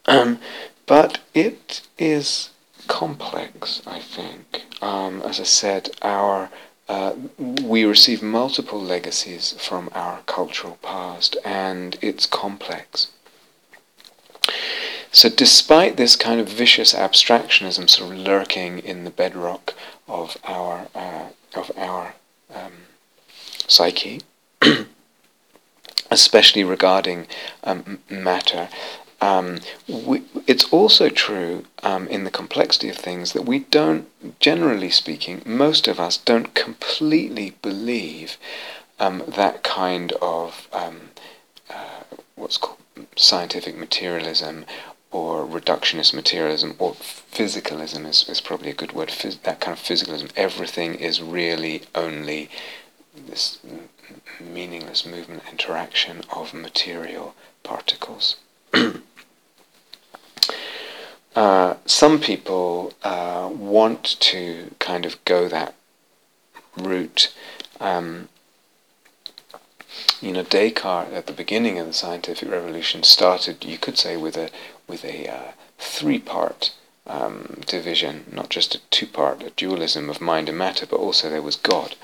Speaker 1: um, but it is complex, I think. Um, as I said, our uh, we receive multiple legacies from our cultural past, and it's complex. So, despite this kind of vicious abstractionism sort of lurking in the bedrock of our uh, of our um, psyche, especially regarding um, matter, um, we, it's also true um, in the complexity of things that we don't, generally speaking, most of us don't completely believe um, that kind of um, uh, what's called scientific materialism or reductionist materialism or physicalism is, is probably a good word. Phys- that kind of physicalism. Everything is really only this meaningless movement interaction of material particles. uh, some people uh, want to kind of go that route. Um, you know, Descartes at the beginning of the scientific revolution started, you could say, with a with a uh, three-part um, division, not just a two-part, a dualism of mind and matter, but also there was God,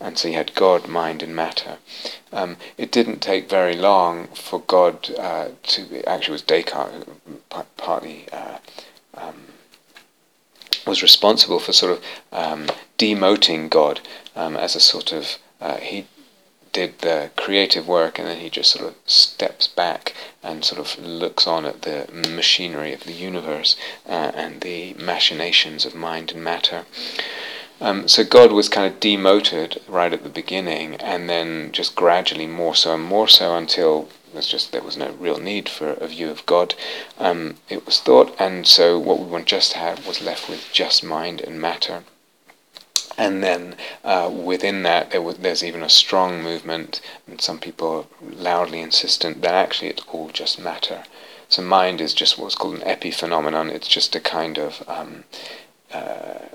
Speaker 1: and so you had God, mind, and matter. Um, it didn't take very long for God uh, to actually was Descartes partly uh, um, was responsible for sort of um, demoting God um, as a sort of uh, he did the creative work and then he just sort of steps back and sort of looks on at the machinery of the universe uh, and the machinations of mind and matter. Um, so God was kind of demoted right at the beginning, and then just gradually more so and more so until there's just there was no real need for a view of God. Um, it was thought, and so what we just had was left with just mind and matter. And then uh, within that, there there's even a strong movement, and some people are loudly insistent that actually it's all just matter. So mind is just what's called an epiphenomenon. It's just a kind of um, uh,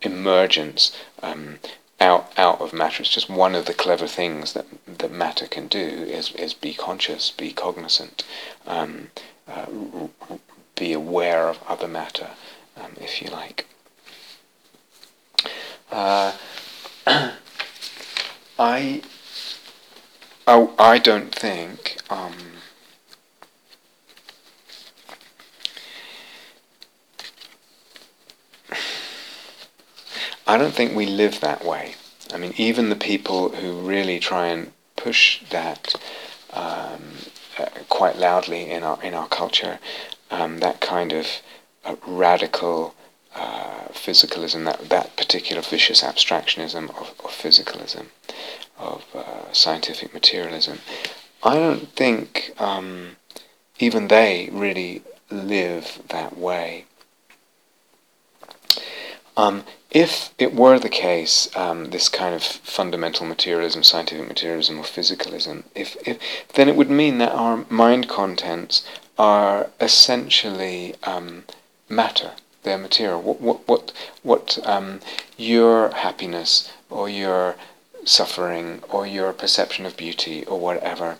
Speaker 1: emergence um, out out of matter. It's just one of the clever things that that matter can do is is be conscious, be cognizant, um, uh, be aware of other matter, um, if you like. Uh, I, oh, I don't think um, I don't think we live that way. I mean, even the people who really try and push that um, uh, quite loudly in our in our culture, um, that kind of uh, radical uh, physicalism, that, that particular vicious abstractionism of, of physicalism, of uh, scientific materialism. I don't think um, even they really live that way. Um, if it were the case, um, this kind of fundamental materialism, scientific materialism, or physicalism, if, if then it would mean that our mind contents are essentially um, matter their material. What what what what um, your happiness or your suffering or your perception of beauty or whatever,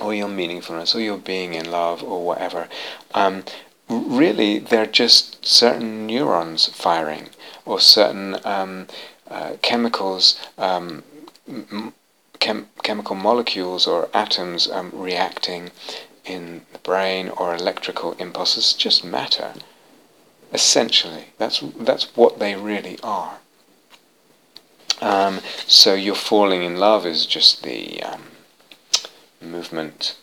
Speaker 1: or your meaningfulness or your being in love or whatever. Um, really, they're just certain neurons firing or certain um, uh, chemicals. Um, chem- chemical molecules or atoms um, reacting in the brain or electrical impulses just matter. Essentially, that's that's what they really are. Um, so your falling in love is just the um, movement,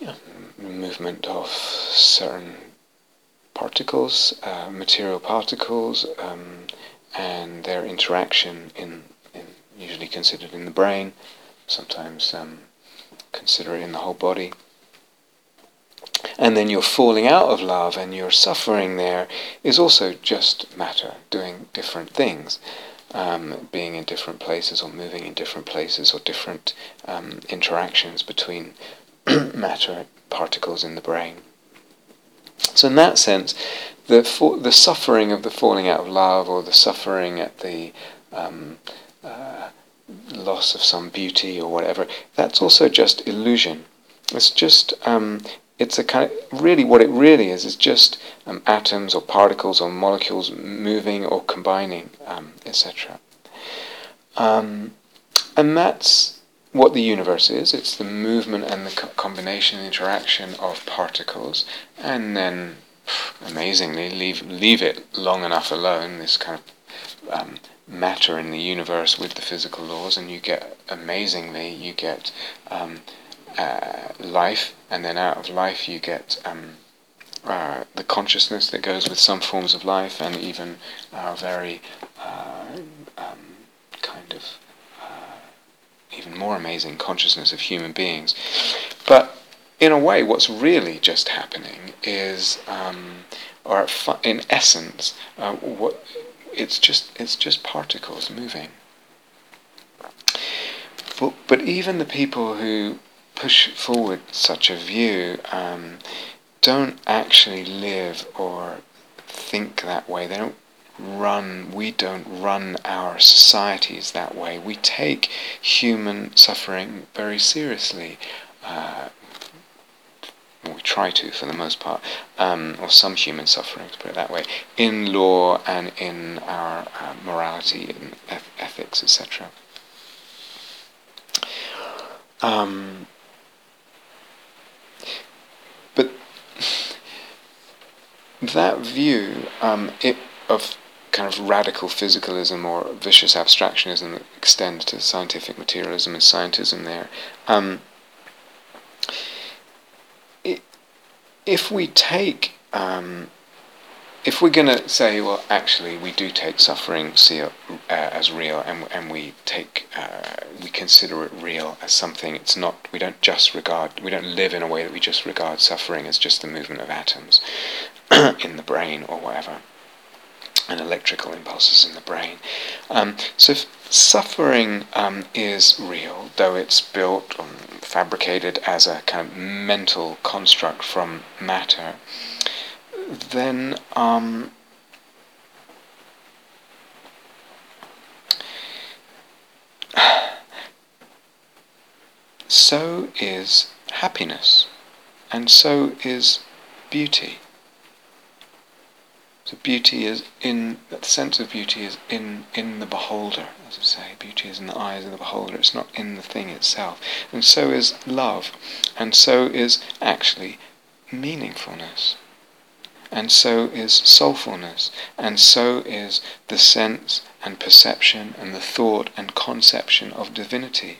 Speaker 1: yeah, movement of certain particles, uh, material particles, um, and their interaction in, in, usually considered in the brain, sometimes um, considered in the whole body and then you're falling out of love and you're suffering there is also just matter, doing different things, um, being in different places or moving in different places or different um, interactions between matter particles in the brain. So in that sense, the the suffering of the falling out of love or the suffering at the um, uh, loss of some beauty or whatever, that's also just illusion. It's just um, it's a kind of really what it really is is just um, atoms or particles or molecules moving or combining, um, etc. Um, and that's what the universe is. It's the movement and the co- combination and interaction of particles, and then amazingly leave leave it long enough alone. This kind of um, matter in the universe with the physical laws, and you get amazingly you get um, uh, life, and then out of life you get um, uh, the consciousness that goes with some forms of life, and even our very uh, um, kind of uh, even more amazing consciousness of human beings. But in a way, what's really just happening is, um, or in essence, uh, what it's just it's just particles moving. but, but even the people who push forward such a view um, don't actually live or think that way. They don't run, we don't run our societies that way. We take human suffering very seriously. Uh, we try to, for the most part, um, or some human suffering, to put it that way, in law and in our uh, morality and eth- ethics, etc. Um, but that view um, it, of kind of radical physicalism or vicious abstractionism that extends to scientific materialism and scientism there. Um, it, if we take, um, if we're going to say, well, actually, we do take suffering see, uh, as real, and and we take, uh, we consider it real as something. It's not. We don't just regard. We don't live in a way that we just regard suffering as just the movement of atoms in the brain or whatever and electrical impulses in the brain. Um, so suffering um, is real, though it's built or fabricated as a kind of mental construct from matter, then um, so is happiness, and so is beauty. So beauty is in that sense of beauty is in in the beholder, as I say. Beauty is in the eyes of the beholder. It's not in the thing itself. And so is love, and so is actually meaningfulness, and so is soulfulness, and so is the sense and perception and the thought and conception of divinity.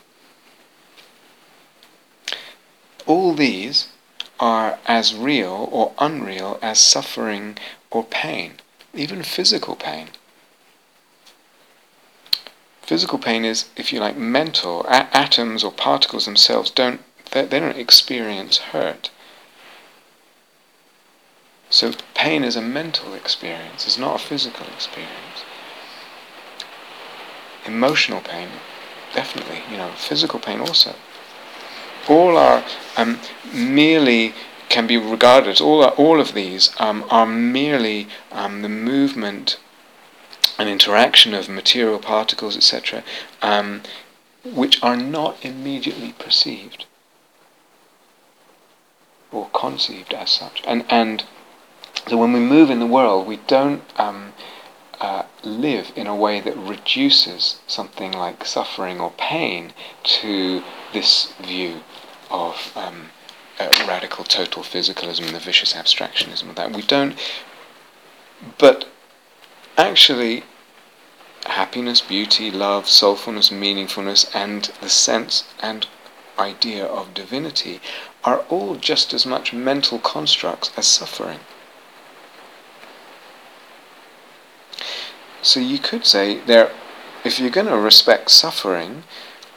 Speaker 1: All these are as real or unreal as suffering or pain, even physical pain. Physical pain is, if you like, mental. A- atoms or particles themselves don't they, they don't experience hurt. So pain is a mental experience. It's not a physical experience. Emotional pain, definitely. You know, physical pain also. All are um, merely can be regarded all, all of these um, are merely um, the movement and interaction of material particles, etc., um, which are not immediately perceived or conceived as such. And, and so when we move in the world, we don't um, uh, live in a way that reduces something like suffering or pain to this view of um, uh, radical total physicalism and the vicious abstractionism of that. We don't, but actually, happiness, beauty, love, soulfulness, meaningfulness, and the sense and idea of divinity are all just as much mental constructs as suffering. So you could say there, if you're going to respect suffering,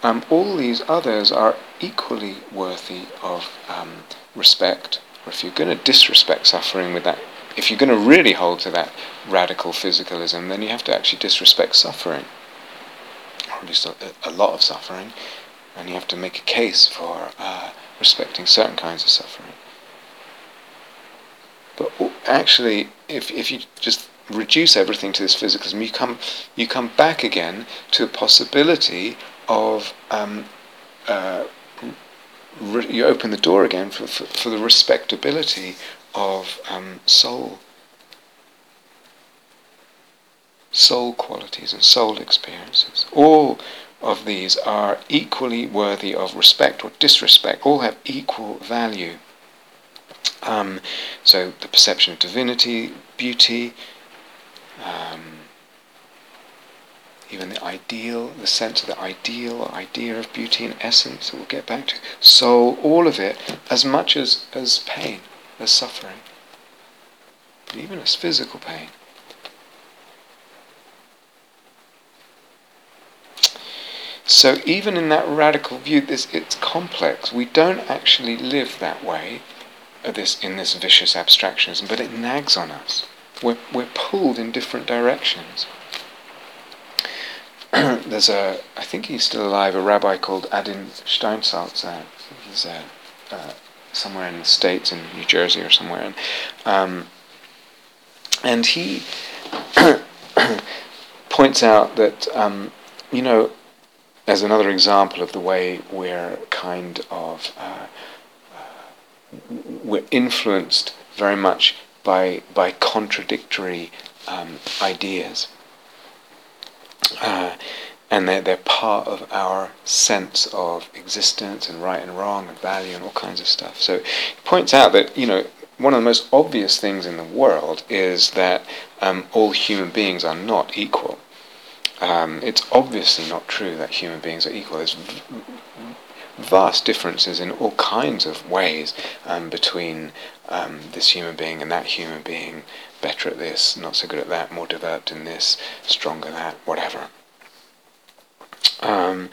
Speaker 1: um, all these others are equally worthy of um, respect. Or if you're going to disrespect suffering with that, if you're going to really hold to that radical physicalism, then you have to actually disrespect suffering, or at least a, a lot of suffering, and you have to make a case for uh, respecting certain kinds of suffering. But actually, if if you just reduce everything to this physicalism, you come you come back again to a possibility of um, uh, re- you open the door again for, for, for the respectability of um, soul, soul qualities and soul experiences. All of these are equally worthy of respect or disrespect. All have equal value. Um, so the perception of divinity, beauty. Um, even the ideal, the sense of the ideal, idea of beauty and essence that we'll get back to. So all of it, as much as, as pain, as suffering, even as physical pain. So even in that radical view, this it's complex. We don't actually live that way, uh, this in this vicious abstractionism, but it nags on us. We're, we're pulled in different directions. there's a, I think he's still alive, a rabbi called Adin Steinsaltz. he's uh, uh, somewhere in the States, in New Jersey or somewhere. And, um, and he points out that, um, you know, as another example of the way we're kind of uh, uh, we're influenced very much by by contradictory um, ideas, uh, and they're they're part of our sense of existence and right and wrong and value and all kinds of stuff. So he points out that you know one of the most obvious things in the world is that um, all human beings are not equal. Um, it's obviously not true that human beings are equal. There's vast differences in all kinds of ways um, between um, this human being and that human being. Better at this, not so good at that, more developed in this, stronger that, whatever. Um,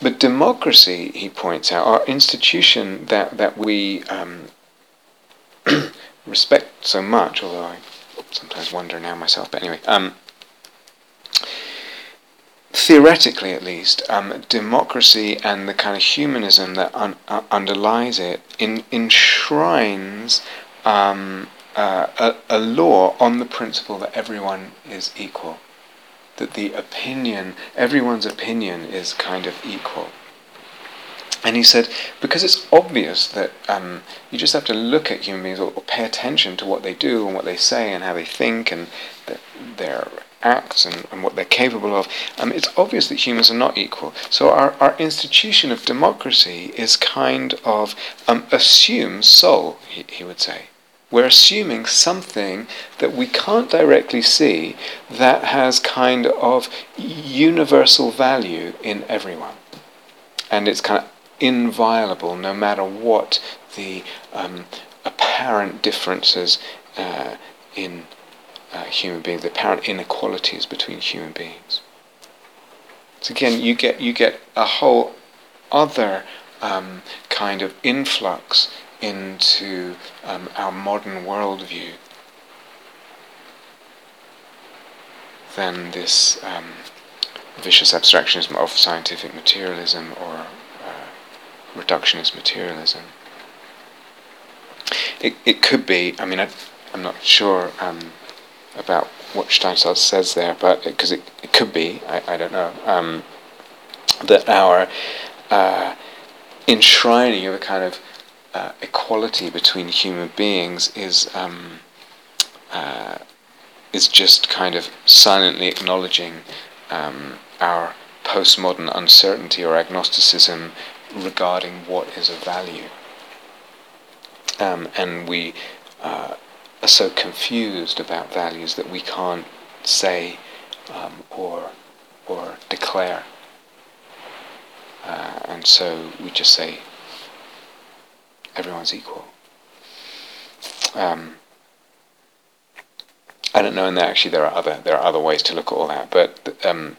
Speaker 1: but democracy, he points out, our institution that that we um, respect so much, although I sometimes wonder now myself, but anyway, um, theoretically at least, um, democracy and the kind of humanism that un- uh, underlies it in- enshrines um, uh, a, a law on the principle that everyone is equal. That the opinion, everyone's opinion is kind of equal. And he said, because it's obvious that um, you just have to look at human beings or, or, pay attention to what they do and what they say and how they think and the, their acts and, and, what they're capable of, um, it's obvious that humans are not equal. So our, our institution of democracy is kind of um, assumes soul, he, he would say. We're assuming something that we can't directly see that has kind of universal value in everyone. And it's kind of inviolable no matter what the um, apparent differences uh, in uh, human beings, the apparent inequalities between human beings. So again, you get you get a whole other um, kind of influx into um, our modern worldview than this um, vicious abstractionism of scientific materialism or reductionist materialism. It, it could be, I mean, I, am not sure um, about what Steinsaltz says there, but because it, it, could be, I, I don't know, um, that our uh, enshrining of a kind of uh, equality between human beings is um, uh, is just kind of silently acknowledging um, our postmodern uncertainty or agnosticism regarding what is of value. Um, and we uh, are so confused about values that we can't say um, or or declare. Uh, and so we just say everyone's equal. Um, I don't know, and actually there are other there are other ways to look at all that, but um,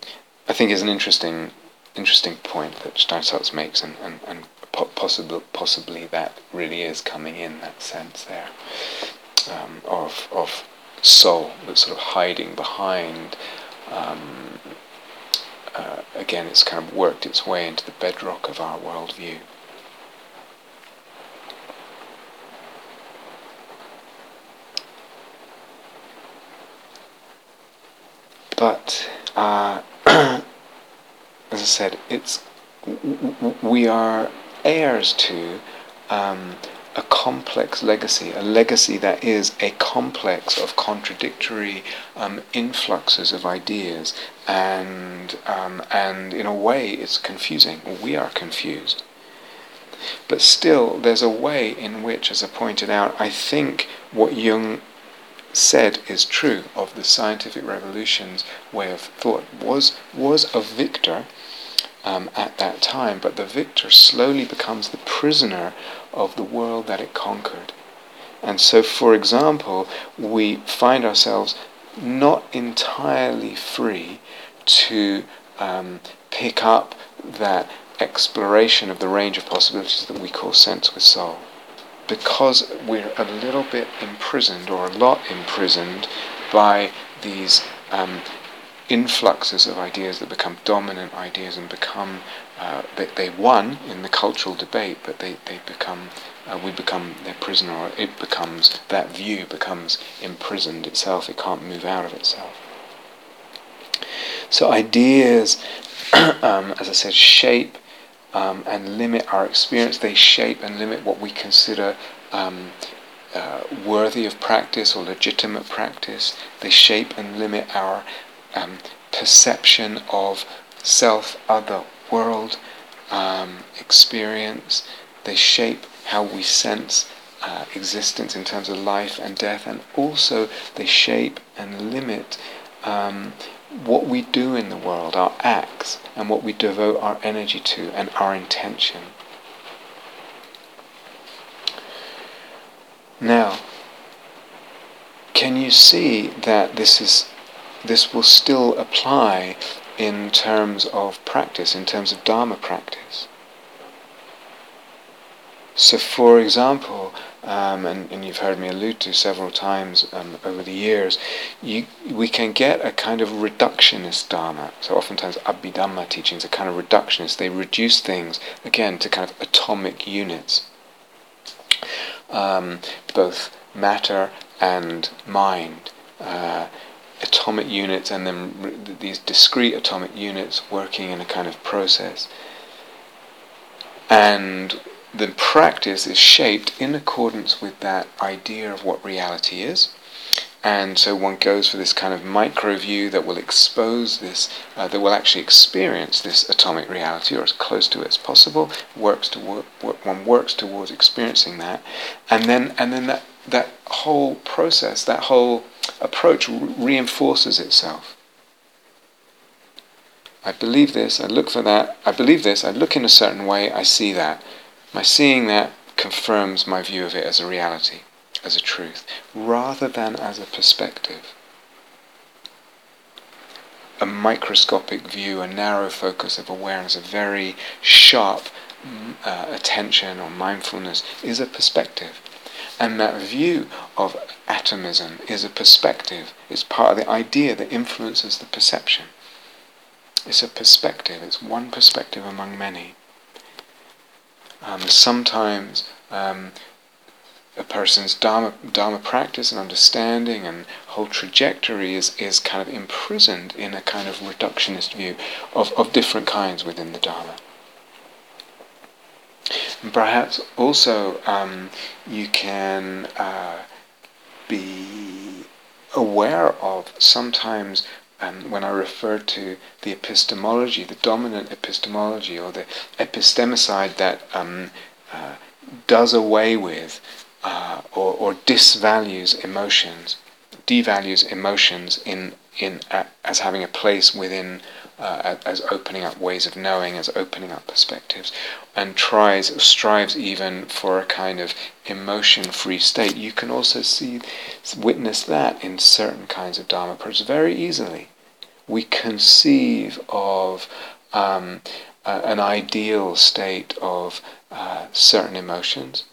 Speaker 1: I think is an interesting interesting point that Steinsaltz makes, and, and, and possibly, possibly that really is coming in that sense there um, of, of soul that's sort of hiding behind. Um, uh, again, it's kind of worked its way into the bedrock of our worldview. But uh, as I said, it's we are heirs to um, a complex legacy, a legacy that is a complex of contradictory um, influxes of ideas, and um, and in a way, it's confusing. We are confused. But still, there's a way in which, as I pointed out, I think what Jung said is true of the scientific revolution's way of thought was was a victor um, at that time, but the victor slowly becomes the prisoner of the world that it conquered. And so, for example, we find ourselves not entirely free to um, pick up that exploration of the range of possibilities that we call sense with soul because we're a little bit imprisoned or a lot imprisoned by these um, influxes of ideas that become dominant ideas and become uh, they, they won in the cultural debate, but they, they become uh, we become their prisoner, or it becomes that view becomes imprisoned itself. It can't move out of itself. So ideas, um, as I said, shape um, and limit our experience. They shape and limit what we consider um, uh, worthy of practice or legitimate practice. They shape and limit our um, perception of self, other, world um, experience. They shape how we sense uh, existence in terms of life and death, and also they shape and limit um, what we do in the world, our acts, and what we devote our energy to, and our intention. Now, can you see that this is this will still apply in terms of practice, in terms of Dharma practice? So, for example, um, and, and, you've heard me allude to several times um, over the years, you, we can get a kind of reductionist Dharma. So, oftentimes, Abhidhamma teachings are kind of reductionist. They reduce things, again, to kind of atomic units um, both matter and mind. Uh, atomic units and then these discrete atomic units working in a kind of process. And the practice is shaped in accordance with that idea of what reality is. And so one goes for this kind of micro view that will expose this, uh, that will actually experience this atomic reality, or as close to it as possible. Works to work, one works towards experiencing that, and then and then that that whole process, that whole approach re- reinforces itself. I believe this. I look for that. I believe this. I look in a certain way. I see that. My seeing that confirms my view of it as a reality as a truth, rather than as a perspective. A microscopic view, a narrow focus of awareness, a very sharp mm, uh, attention or mindfulness is a perspective. And that view of atomism is a perspective, it's part of the idea that influences the perception. It's a perspective, it's one perspective among many. Um, sometimes um, a person's dharma, dharma practice and understanding and whole trajectory is, is kind of imprisoned in a kind of reductionist view of, of different kinds within the dharma. And perhaps also um, you can uh, be aware of sometimes um, when I refer to the epistemology, the dominant epistemology or the epistemicide that um, uh, does away with uh, or, or disvalues emotions, devalues emotions in in as having a place within uh, as opening up ways of knowing, as opening up perspectives, and tries strives even for a kind of emotion-free state. You can also see witness that in certain kinds of dharma approaches very easily. We conceive of um, an ideal state of uh, certain emotions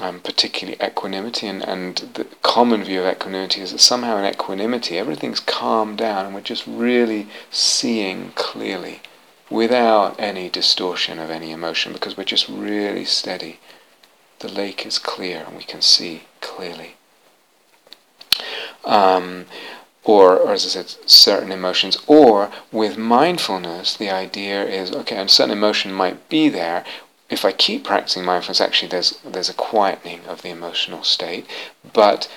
Speaker 1: um, particularly equanimity, and, and the common view of equanimity is that somehow in equanimity everything's calmed down and we're just really seeing clearly without any distortion of any emotion because we're just really steady. The lake is clear and we can see clearly. Um, or, or, as I said, certain emotions. Or with mindfulness, the idea is okay, a certain emotion might be there if I keep practicing mindfulness, actually there's there's a quietening of the emotional state. But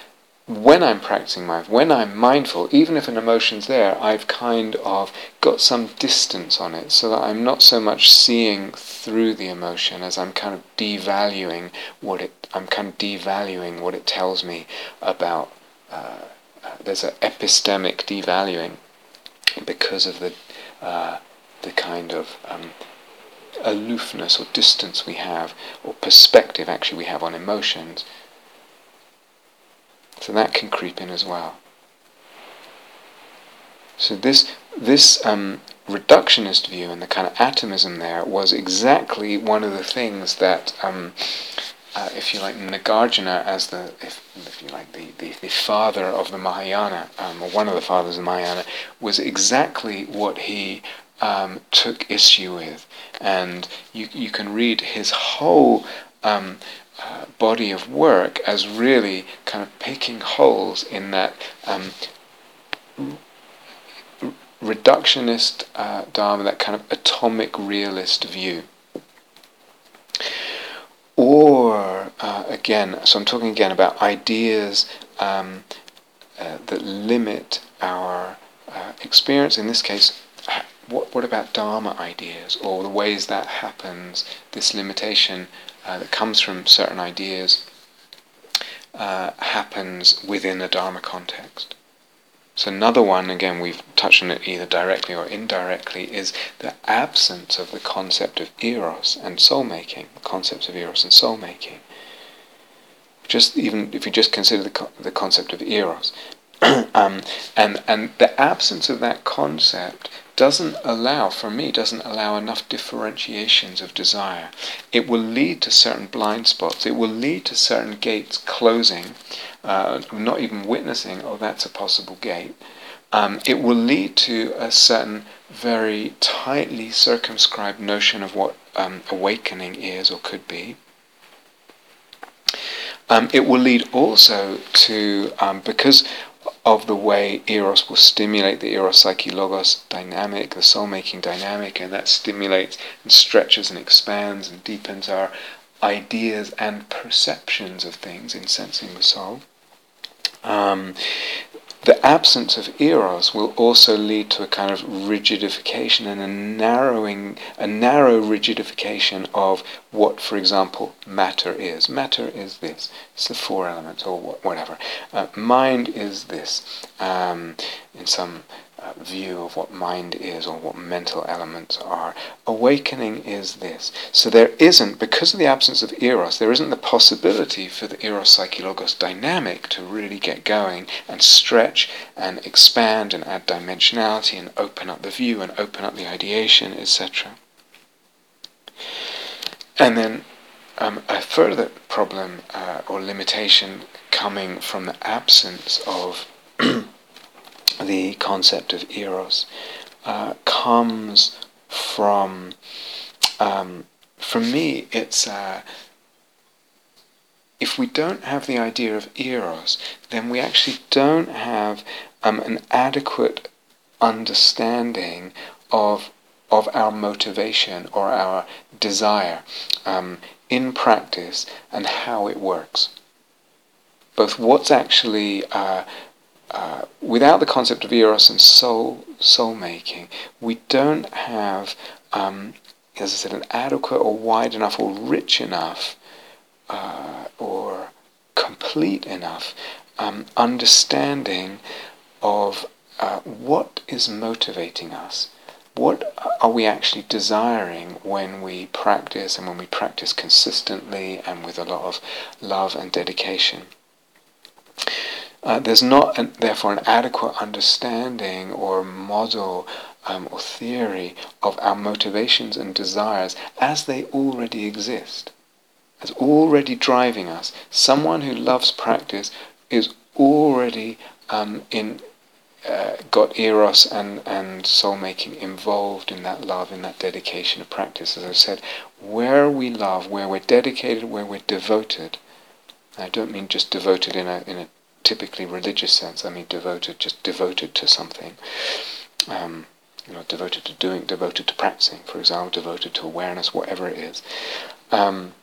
Speaker 1: when I'm practicing mindfulness, when I'm mindful, even if an emotion's there, I've kind of got some distance on it, so that I'm not so much seeing through the emotion as I'm kind of devaluing what it. I'm kind of devaluing what it tells me about. Uh, uh, there's an epistemic devaluing because of the uh, the kind of um, aloofness or distance we have, or perspective actually we have on emotions. So that can creep in as well. So this this um, reductionist view and the kind of atomism there was exactly one of the things that um, uh, if you like, Nagarjuna as the, if, if you like, the, the, the father of the Mahayana, um, or one of the fathers of the Mahayana, was exactly what he um, took issue with. And you, you can read his whole um, uh, body of work as really kind of picking holes in that um, reductionist uh, Dharma, that kind of atomic realist view. Or, uh, again, so I'm talking again about ideas um, uh, that limit our uh, experience. In this case, what, what about Dharma ideas or the ways that happens, this limitation uh, that comes from certain ideas uh, happens within a Dharma context? So another one, again, we've touched on it either directly or indirectly, is the absence of the concept of eros and soul making. The concepts of eros and soul making. Just even if you just consider the co- the concept of eros, um, and and the absence of that concept doesn't allow, for me, doesn't allow enough differentiations of desire. It will lead to certain blind spots. It will lead to certain gates closing, uh, not even witnessing, oh, that's a possible gate. Um, it will lead to a certain very tightly circumscribed notion of what um, awakening is or could be. Um, it will lead also to, um, because of the way Eros will stimulate the Eros Psyche Logos dynamic, the soul making dynamic, and that stimulates and stretches and expands and deepens our ideas and perceptions of things in sensing the soul. Um, the absence of eros will also lead to a kind of rigidification and a narrowing, a narrow rigidification of what, for example, matter is. Matter is this. It's the four elements, or whatever. Uh, mind is this. Um, in some view of what mind is or what mental elements are. Awakening is this. So there isn't, because of the absence of eros, there isn't the possibility for the eros psyche logos dynamic to really get going and stretch and expand and add dimensionality and open up the view and open up the ideation, etc. And then um, a further problem uh, or limitation coming from the absence of the concept of eros uh, comes from, um, for me, it's uh, if we don't have the idea of eros, then we actually don't have um, an adequate understanding of of our motivation or our desire um, in practice and how it works. Both what's actually uh, uh, without the concept of eros and soul soul making, we don't have, um, as I said, an adequate or wide enough or rich enough uh, or complete enough um, understanding of uh, what is motivating us. What are we actually desiring when we practice and when we practice consistently and with a lot of love and dedication? Uh, there's not, an, therefore, an adequate understanding or model um, or theory of our motivations and desires as they already exist, as already driving us. Someone who loves practice is already um, in uh, got eros and, and soul making involved in that love, in that dedication of practice. As I said, where we love, where we're dedicated, where we're devoted. I don't mean just devoted in a in a typically religious sense. I mean devoted, just devoted to something. Um, you know, devoted to doing, devoted to practicing, for example, devoted to awareness, whatever it is. Um,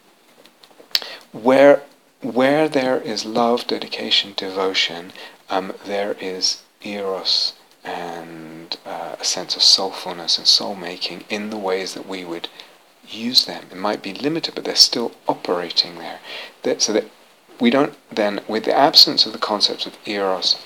Speaker 1: where where there is love, dedication, devotion, um, there is eros and uh, a sense of soulfulness and soul making in the ways that we would use them. It might be limited, but they're still operating there. That, so that we don't then, with the absence of the concepts of eros,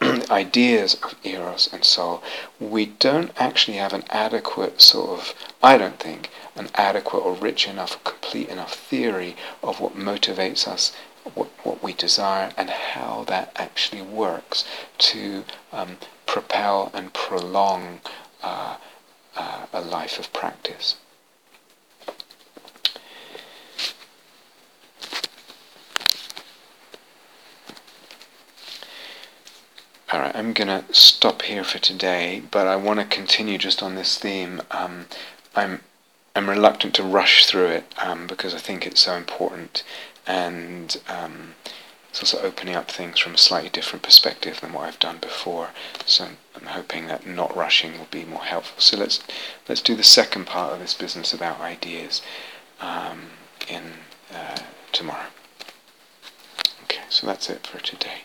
Speaker 1: ideas of eros and soul, we don't actually have an adequate sort of, I don't think, an adequate or rich enough or complete enough theory of what motivates us, what, what we desire, and how that actually works to um, propel and prolong uh, uh, a life of practice. All right, I'm gonna stop here for today, but I want to continue just on this theme. Um, I'm I'm reluctant to rush through it um, because I think it's so important, and um, it's also opening up things from a slightly different perspective than what I've done before. So I'm hoping that not rushing will be more helpful. So let's let's do the second part of this business about ideas um, in uh, tomorrow. Okay, so that's it for today.